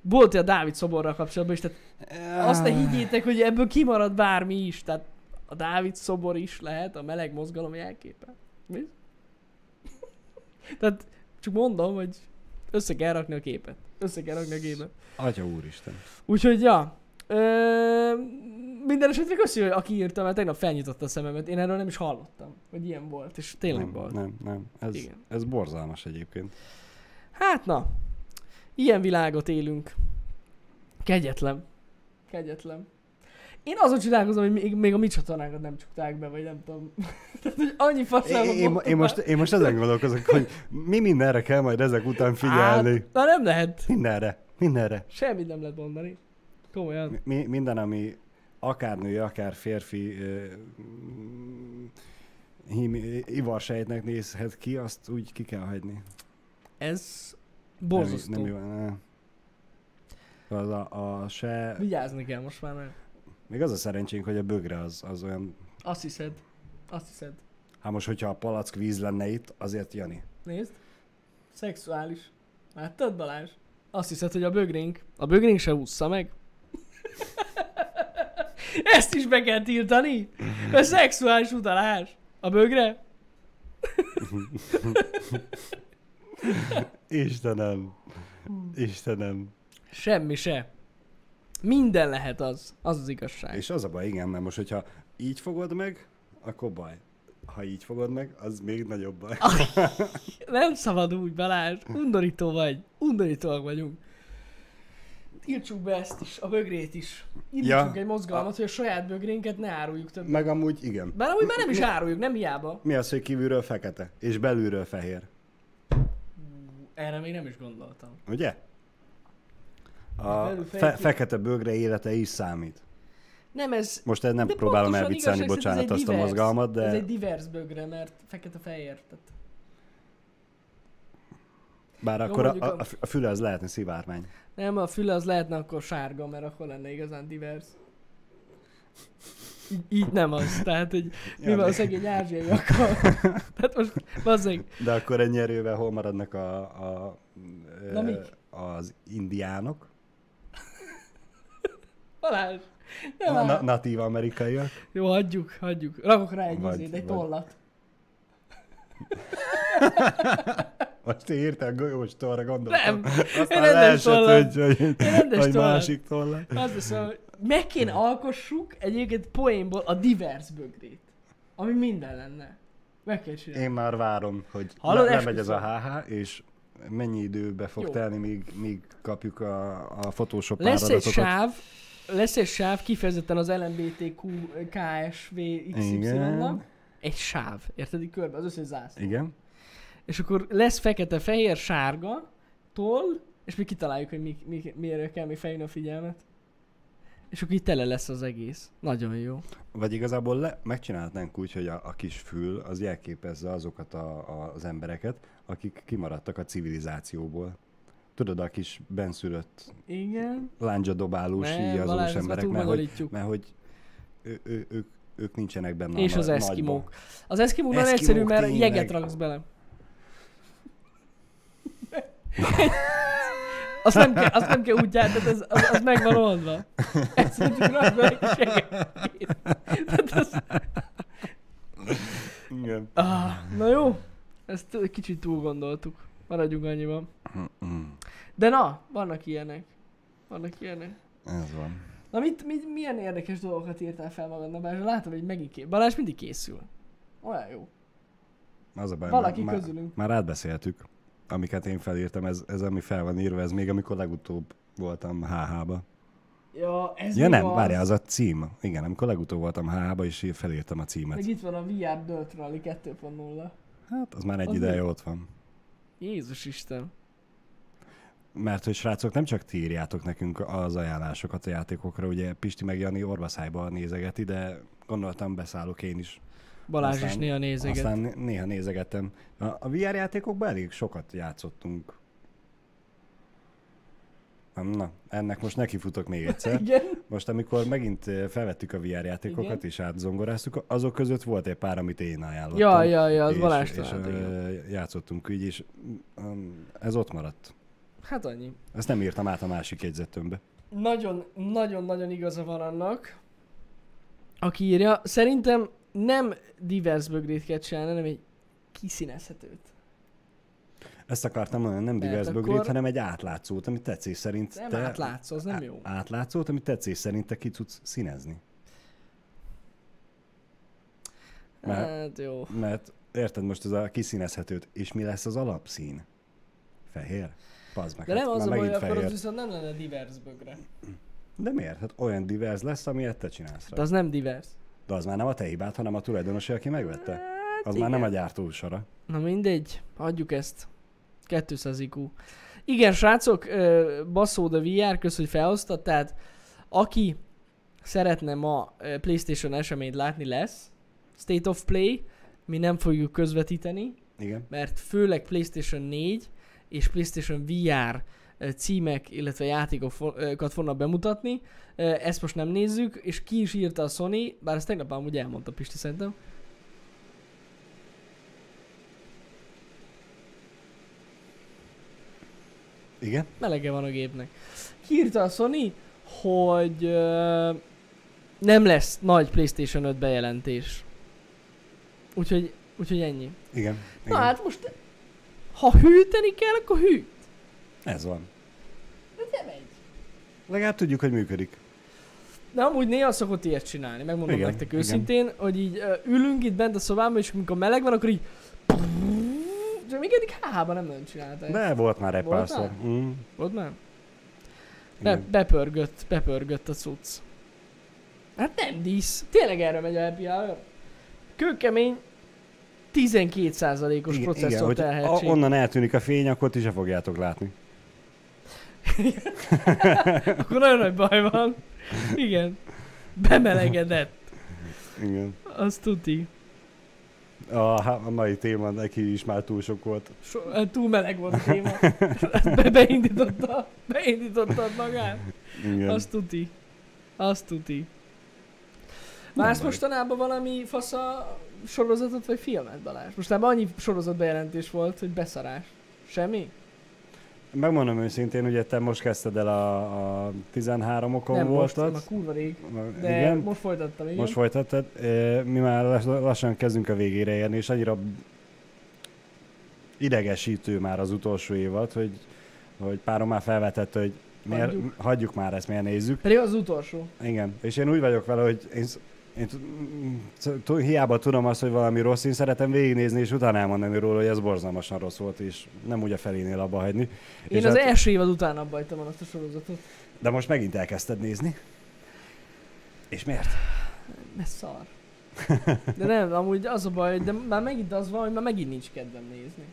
volt a Dávid szoborral kapcsolatban is, tehát azt ne higgyétek, hogy ebből kimarad bármi is, tehát a Dávid szobor is lehet a meleg mozgalom jelképe. Mi? tehát csak mondom, hogy össze kell rakni a képet. Össze kell rakni a képet. Atya úristen. Úgyhogy, ja. Ö, minden esetre hogy aki írta, mert tegnap felnyitotta a szememet. Én erről nem is hallottam, hogy ilyen volt, és tényleg nem, volt. Nem, nem. Ez, Igen. ez borzalmas egyébként. Hát na, ilyen világot élünk. Kegyetlen. Kegyetlen. Én azon csodálkozom, hogy még, még a mi csatornánkat nem csukták be, vagy nem tudom. Tehát, hogy annyi Én, fasságot én, mondtam én, most, én most ezen gondolkozok, hogy mi mindenre kell majd ezek után figyelni. Hát, na nem lehet. Mindenre, mindenre. Semmit nem lehet mondani. Komolyan. Mi, minden, ami akár nő, akár férfi mm, hím, ivarsejtnek nézhet ki, azt úgy ki kell hagyni. Ez Nem, borzasztó. nem, jó, nem. Az a, a se... Vigyázni kell most már, mert Még az a szerencsénk, hogy a bögre az, az olyan... azt hiszed. Azt hiszed. Hát most, hogyha a palack víz lenne itt, azért Jani. Nézd. Szexuális. Láttad Balázs? Azt hiszed, hogy a bögrénk. A bögrénk se ússza meg. Ezt is be kell tiltani? Ez szexuális utalás. A bögre? Istenem. Istenem. Semmi se. Minden lehet az. Az az igazság. És az a baj, igen, mert most, hogyha így fogod meg, akkor baj. Ha így fogod meg, az még nagyobb baj. Nem szabad úgy, Balázs. Undorító vagy. Undorítóak vagyunk. Tiltsuk be ezt is, a bögrét is. Indítsunk Ja. egy mozgalmat, hogy a saját bögrénket ne áruljuk többet. Meg amúgy igen. Bár amúgy már nem is áruljuk, nem hiába. Mi az, hogy kívülről fekete, és belülről fehér? Erre még nem is gondoltam. Ugye? A fe- fekete bögre élete is számít. Nem ez... Most ez nem de próbálom elviccelni, bocsánat, ez azt a divers. mozgalmat, de... Ez egy divers bögre, mert fekete-fehér. Tehát... Bár Jó, akkor a, a, a füle az lehetne szivárvány. Nem, a füle az lehetne akkor sárga, mert akkor lenne igazán divers. Így, így nem az, tehát hogy mi Ja, van a szegény ázsiaiakkal. tehát most bazzeg. De akkor ennyi erővel hol maradnak a, a, Na, ö, az indiánok, Balázs! a Nem na- áll. natív amerikaiak. Jó, hagyjuk, hagyjuk. Rakok rá egy Vagy- izét, egy vagy- tollat. Most érted, golyós tollra gondoltam. Nem, Aztán rendes leesett, hogy, hogy, rendes hogy másik tollat. Azt hiszem, hogy meg kéne alkossuk egyébként poénból a divers bögrét. Ami minden lenne. Meg kell csinálni. Én már várom, hogy Hallod, le, lemegy ez a. HH, és mennyi időbe fog Jó. telni, míg, míg kapjuk a, a Photoshop Lesz egy sáv, lesz egy sáv kifejezetten az LMBTQ KSV XY-nak. Egy sáv, érted? Így körbe, az összes zászló. Igen. És akkor lesz fekete, fehér, sárga, toll, és mi kitaláljuk, hogy mi, mi, miért kell még felhívni a figyelmet. És akkor így tele lesz az egész. Nagyon jó. Vagy igazából le, megcsinálhatnánk úgy, hogy a, a kis fül az jelképezze azokat a, a, az embereket, akik kimaradtak a civilizációból. Tudod, a kis benszülött Igen. lándzsadobálós, íjazós emberek, mert hogy, mert hogy ő, ő, ők, ők nincsenek benne És a az eszkimók. Az eszkimók nagyon egyszerű, mert tényleg. jeget raksz bele. azt, nem kell, azt nem kell úgy gyárt, tehát az, az, az meg van oldva. Csak raksz bele egy jeget. Tehát az- Igen. Ah, na jó, ezt kicsit túl gondoltuk. Maradjunk annyiban. De na, vannak ilyenek. Vannak ilyenek. Ez van. Na mit, mit, milyen érdekes dolgokat írtál fel magadnak, Balázs? Látom, hogy megint ké... Balázs mindig készül. Olyan jó. Az a baj, Valaki már, közülünk. Már átbeszéltük, amiket én felírtam, ez, ez ami fel van írva, ez még amikor legutóbb voltam HH-ba. Ja, ez Ja nem, az. várjál, az a cím. Igen, amikor legutóbb voltam HH-ba, és felírtam a címet. Meg itt van a VR Dirt Rally 2.0. Hát, az már egy Az ideje mi? ott van. Jézus Isten. Mert hogy srácok, nem csak ti írjátok nekünk az ajánlásokat a játékokra, ugye Pisti meg Jani orvaszájba nézegeti, de gondoltam beszállok én is. Balázs Aztán- is néha nézeget. Aztán né- néha nézegettem. A, a VR játékokban elég sokat játszottunk. Na, ennek most nekifutok még egyszer. Igen. Most amikor megint eh, felvettük a VR játékokat Igen. és átzongoráztuk, azok között volt egy pár, amit én ajánlottam. Ja, ja, ja, az és, Balázs és talált, igen. ö, játszottunk így, és ez ott maradt. Hát annyi. Ezt nem írtam át a másik jegyzetömbe. Nagyon, nagyon, nagyon igaza van annak, aki írja. Szerintem nem divers bögrét kell csinálni, hanem egy kiszínezhetőt. Ezt akartam mondani, nem Mert divers akkor- bögrét, hanem egy átlátszót, amit tetszés szerint Nem te... átlátszó, az nem jó. Átlátszót, amit tetszés szerint te ki tudsz színezni. Mert, Hát jó. mert érted most ez a kiszínezhetőt, és mi lesz az alapszín? Fehér? Pazd meg, De nem hát az a baj, akkor az viszont nem lenne divers bögre. De miért? Hát olyan divers lesz, amilyet te csinálsz rá. az nem divers. De az már nem a te hibád, hanem a tulajdonosé, aki megvette. Hát Az már nem a igen. gyártó sora. Na mindegy, hagyjuk ezt. 200 IQ. Igen, srácok, ö, Basszó de VR, kösz, hogy felhoztad, tehát aki szeretne ma Playstation eseményt látni lesz, State of Play, mi nem fogjuk közvetíteni, Igen. mert főleg PlayStation 4 és PlayStation VR címek, illetve játékokat fognak bemutatni. Ezt most nem nézzük, és ki is írta a Sony, bár ezt tegnap amúgy elmondta Pisti szerintem. Igen? Melege van a gépnek. Kiírta a Sony, hogy ö, nem lesz nagy PlayStation 5 bejelentés. Úgyhogy, úgyhogy ennyi. Igen. Na Igen. hát most, ha hűteni kell, akkor hűt. Ez van. De nem egy. Legalább tudjuk, hogy működik. De amúgy néha szokott ilyet csinálni, megmondom Igen, nektek igen. őszintén, hogy így ö, ülünk itt bent a szobában, és amikor meleg van, akkor így... De még eddig HH-ban nem nagyon csinálta ezt. De volt már egy Volt párszor. már? Mm. Volt már? Be, Igen. bepörgött, bepörgött a cucc. Hát nem dísz. Tényleg erre megy a happy hour. Kőkemény 12%-os Igen, processzor igen, hogy a, onnan eltűnik a fény, akkor ti se fogjátok látni. Akkor nagyon nagy baj van. Igen. Bemelegedett. Igen. Az tuti. A, a mai téma neki is már túl sok volt. So, hát túl meleg volt a téma. Be, beindította, beindította magát. Igen. Azt tuti. Azt tuti. Baj. mostanában valami fasza sorozatot vagy filmet, Balázs? Mostában annyi sorozat bejelentés volt, hogy beszarás. Semmi? Megmondom őszintén, ugye te most kezdted el a, a 13 okon nem most, voltad. már kurva rég. De igen, most folytattam, igen. most folytattad. Mi már lass- lassan kezdünk a végére érni, és annyira idegesítő már az utolsó évad, hogy, hogy párom már felvetett, hogy miért, Hagyjuk. hagyjuk. már ezt, miért nézzük. Pedig az utolsó. Igen, és én úgy vagyok vele, hogy én, én t- t- hiába tudom azt, hogy valami rossz, én szeretem végignézni, és utána elmondani róla, hogy ez borzalmasan rossz volt, és nem úgy a felénél abba hagyni. Én és az hát- első évad után abba hagytam azt a sorozatot. De most megint elkezdted nézni. És miért? Ez szar. De nem, amúgy az a baj, de már megint az van, hogy már megint nincs kedvem nézni.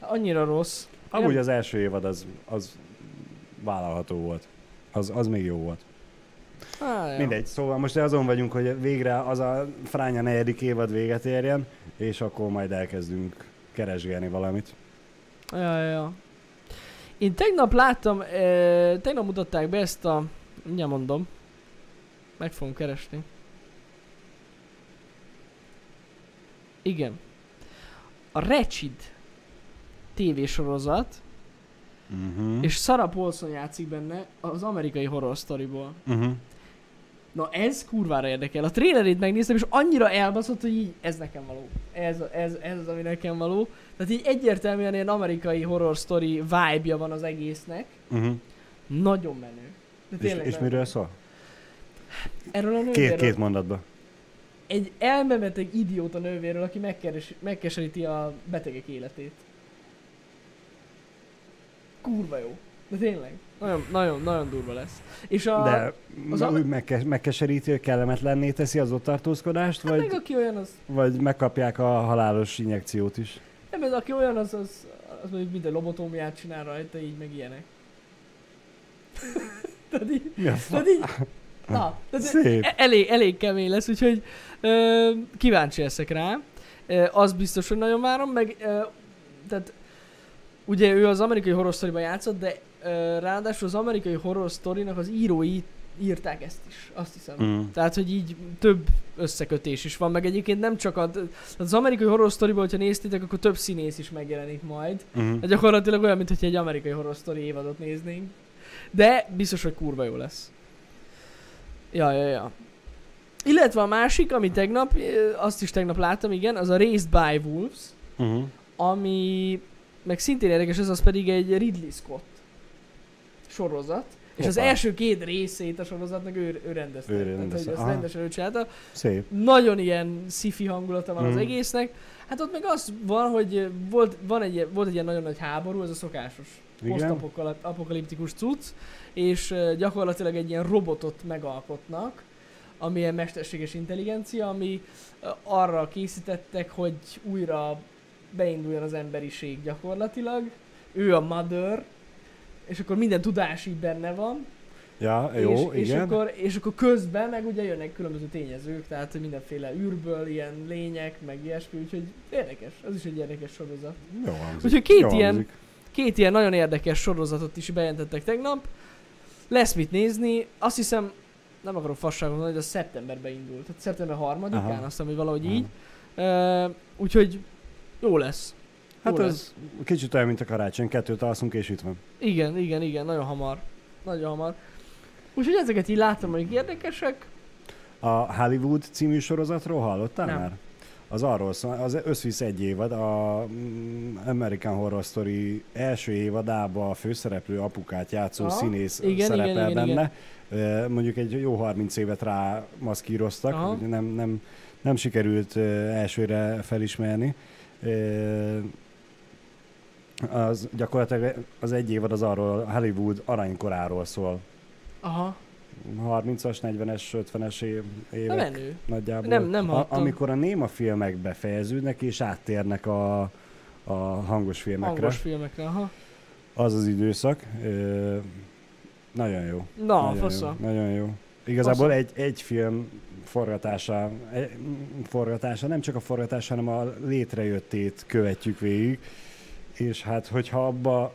Annyira rossz. Amúgy Nem- az első évad az, az vállalható volt. Az, az még jó volt. Á, ja. Mindegy, szóval most azon vagyunk, hogy végre az a fránya negyedik évad véget érjen, és akkor majd elkezdünk keresgélni valamit. Ja, ja. Én tegnap láttam, eh, tegnap mutatták be ezt a, mindjárt mondom, meg fogom keresni. Igen. A Wretched tévésorozat, Uh-huh. és Sarah Paulson játszik benne az amerikai horror storyból. Uh-huh. Na ez kurvára érdekel. A trailerét megnéztem, és annyira elbaszott, hogy így ez nekem való. Ez, ez, ez az, ami nekem való. Tehát így egyértelműen ilyen amerikai horror story vibe-ja van az egésznek. Uh-huh. Nagyon menő. De És, tényleg és miről szól? Erről a nővéről. Két, két mondatban. Egy elmebeteg idióta nővéről, aki megkeres, megkeseríti a betegek életét. Kurva jó. De tényleg. Nagyon, nagyon, nagyon durva lesz. És a... De az am- úgy megke- megkeseríti, hogy kellemetlenné teszi az ott tartózkodást, hát vagy, meg aki olyan, az... vagy megkapják a halálos injekciót is? Nem, ez aki olyan, az, az, az mondjuk minden lobotómiát csinál rajta, így meg ilyenek. Tehát így, Mi a tehát így, na, tehát Szép. e- elég, elég kemény lesz, úgyhogy ö, kíváncsi leszek rá. Ö, az biztos, hogy nagyon várom, meg ö, tehát ugye ő az amerikai horror játszott, de ráadásul az amerikai horror story-nak az írói írták ezt is, azt hiszem. Mm. Tehát, hogy így több összekötés is van, meg egyébként nem csak a, az amerikai horror storyból, hogyha néztétek, akkor több színész is megjelenik majd. Mm. Hát gyakorlatilag olyan, mintha egy amerikai horror story évadot néznénk. De biztos, hogy kurva jó lesz. Ja, ja, ja. Illetve a másik, ami tegnap, azt is tegnap láttam, igen, az a Raised by Wolves, Mm. ami meg szintén érdekes, ez az pedig egy Ridley Scott sorozat. És az Hoppá. első két részét a sorozatnak ő, ő rendezte. Ő Tehát, rendezte, hogy azt aha. rendesen ő csinálta. Szép. Nagyon ilyen sci-fi hangulata van az Mhm. egésznek. Hát ott meg az van, hogy volt, van egy, volt egy ilyen nagyon nagy háború, ez a szokásos Igen. posztapokaliptikus cucc, és gyakorlatilag egy ilyen robotot megalkotnak, ami ilyen mesterséges intelligencia, ami arra készítettek, hogy újra beinduljon az emberiség gyakorlatilag. Ő a mother, és akkor minden tudás így benne van, Ja, jó, és, és, igen. akkor, és akkor közben meg ugye jönnek különböző tényezők, tehát mindenféle űrből ilyen lények, meg ilyesmi, úgyhogy érdekes, az is egy érdekes sorozat. Jó hangzik. Úgyhogy két Jó ilyen- hangzik. Két ilyen nagyon érdekes sorozatot is bejelentettek tegnap. Lesz mit nézni, azt hiszem, nem akarok fasságot mondani, hogy a szeptemberben indult. Tehát szeptember 3-án, Aha. azt hiszem, hogy valahogy Aha. így. Uh, úgyhogy jó lesz. Hát Jó ez kicsit olyan, mint a karácsony. Kettőt alszunk, és itt van. Igen, igen, igen, nagyon hamar. Nagyon hamar. Úgyhogy ezeket így láttam, hogy érdekesek. A Hollywood című sorozatról hallottál Nem. már? Az arról szól, az összvisz egy évad, a mm, American Horror Story első évadában a főszereplő apukát játszó Aha. színész Igen, szerepel igen, igen, benne. Ö, Mondjuk egy jó 30 évet rá maszkíroztak, Aha. nem, nem, nem sikerült elsőre felismerni. Az gyakorlatilag az egy évad az arról, a Hollywood aranykoráról szól. Aha. 30-as, 40-es, 50-es év, Na évek menő. nagyjából. Nem- nem a. Amikor a néma filmek befejeződnek és áttérnek a, a hangos filmekre. Hangos filmekre, aha. Az az időszak. Ö, nagyon jó. Na, nagyon fasza. Jó, nagyon jó. Igazából Fasza. egy, egy film forgatása, forgatása, nem csak a forgatása, hanem a létrejöttét követjük végig. És hát, hogyha abba,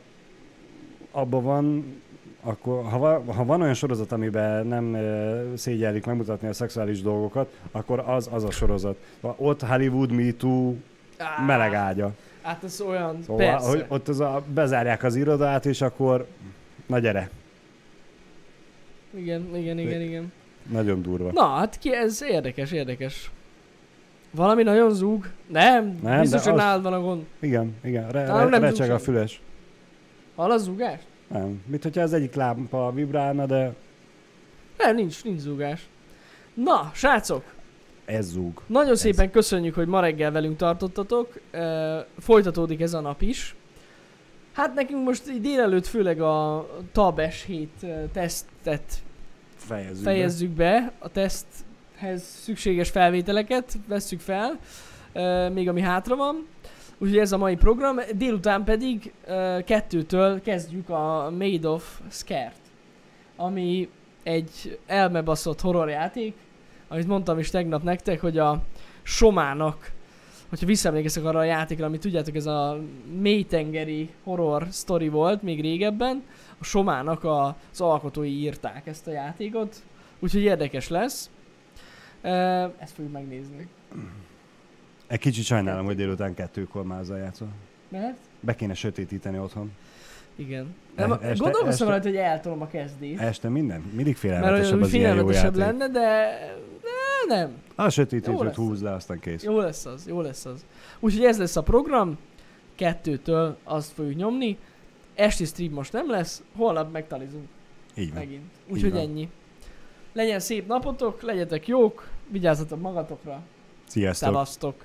abba van, akkor ha, ha van olyan sorozat, amiben nem ö, szégyellik megmutatni a szexuális dolgokat, akkor az az a sorozat. Ott Hollywood Me Too meleg ágya. Hát ez olyan, Szóval, persze. hogy ott az a, bezárják az irodát, és akkor na gyere, Igen, igen, igen, igen. nagyon durva. Na, hát ki, ez érdekes, érdekes. Valami nagyon zúg? Nem, Nem, biztos, hogy az- nálad van a gond. Igen, igen, re, re, nem recseg a füles. Hall a zúgás? Nem, mint hogyha az egyik lámpa vibrálna, de Nem, nincs, nincs zúgás. Na, srácok, ez zúg. nagyon szépen köszönjük, hogy ma reggel velünk tartottatok. Uh, folytatódik ez a nap is. Hát nekünk most így délelőtt főleg a Tab S7 uh, tesztet Fejezzük fejezzük be. A teszthez szükséges felvételeket vesszük fel, még ami hátra van. Úgyhogy ez a mai program. Délután pedig kettőtől kezdjük a Made of Scare-t, ami egy elmebaszott horrorjáték, amit mondtam is tegnap nektek, hogy a Somának, hogyha visszaemlékeztek arra a játékra, amit tudjátok, ez a mélytengeri horror sztori volt még régebben, a Somának a, az alkotói írták ezt a játékot, úgyhogy érdekes lesz. Ezt fogjuk megnézni. Egy kicsit sajnálom, hogy délután kettőkor már azzal játszol. Mert? Be kéne sötétíteni otthon. Igen. E- Nem, este- gondolkoztam rajta, hogy eltolom a kezdést. Este minden? Mindig félelmetesebb az ilyen jó játék. lenne, de... nem. A sötétítőt húzd le, aztán kész. Jó lesz az, jó lesz az. Úgyhogy ez lesz a program. Kettőtől azt fogjuk nyomni. Esti stream most nem lesz, holnap megtalizunk Így van. megint. Úgyhogy ennyi. Legyen szép napotok, legyetek jók, vigyázzatok magatokra, Sziasztok. szevasztok!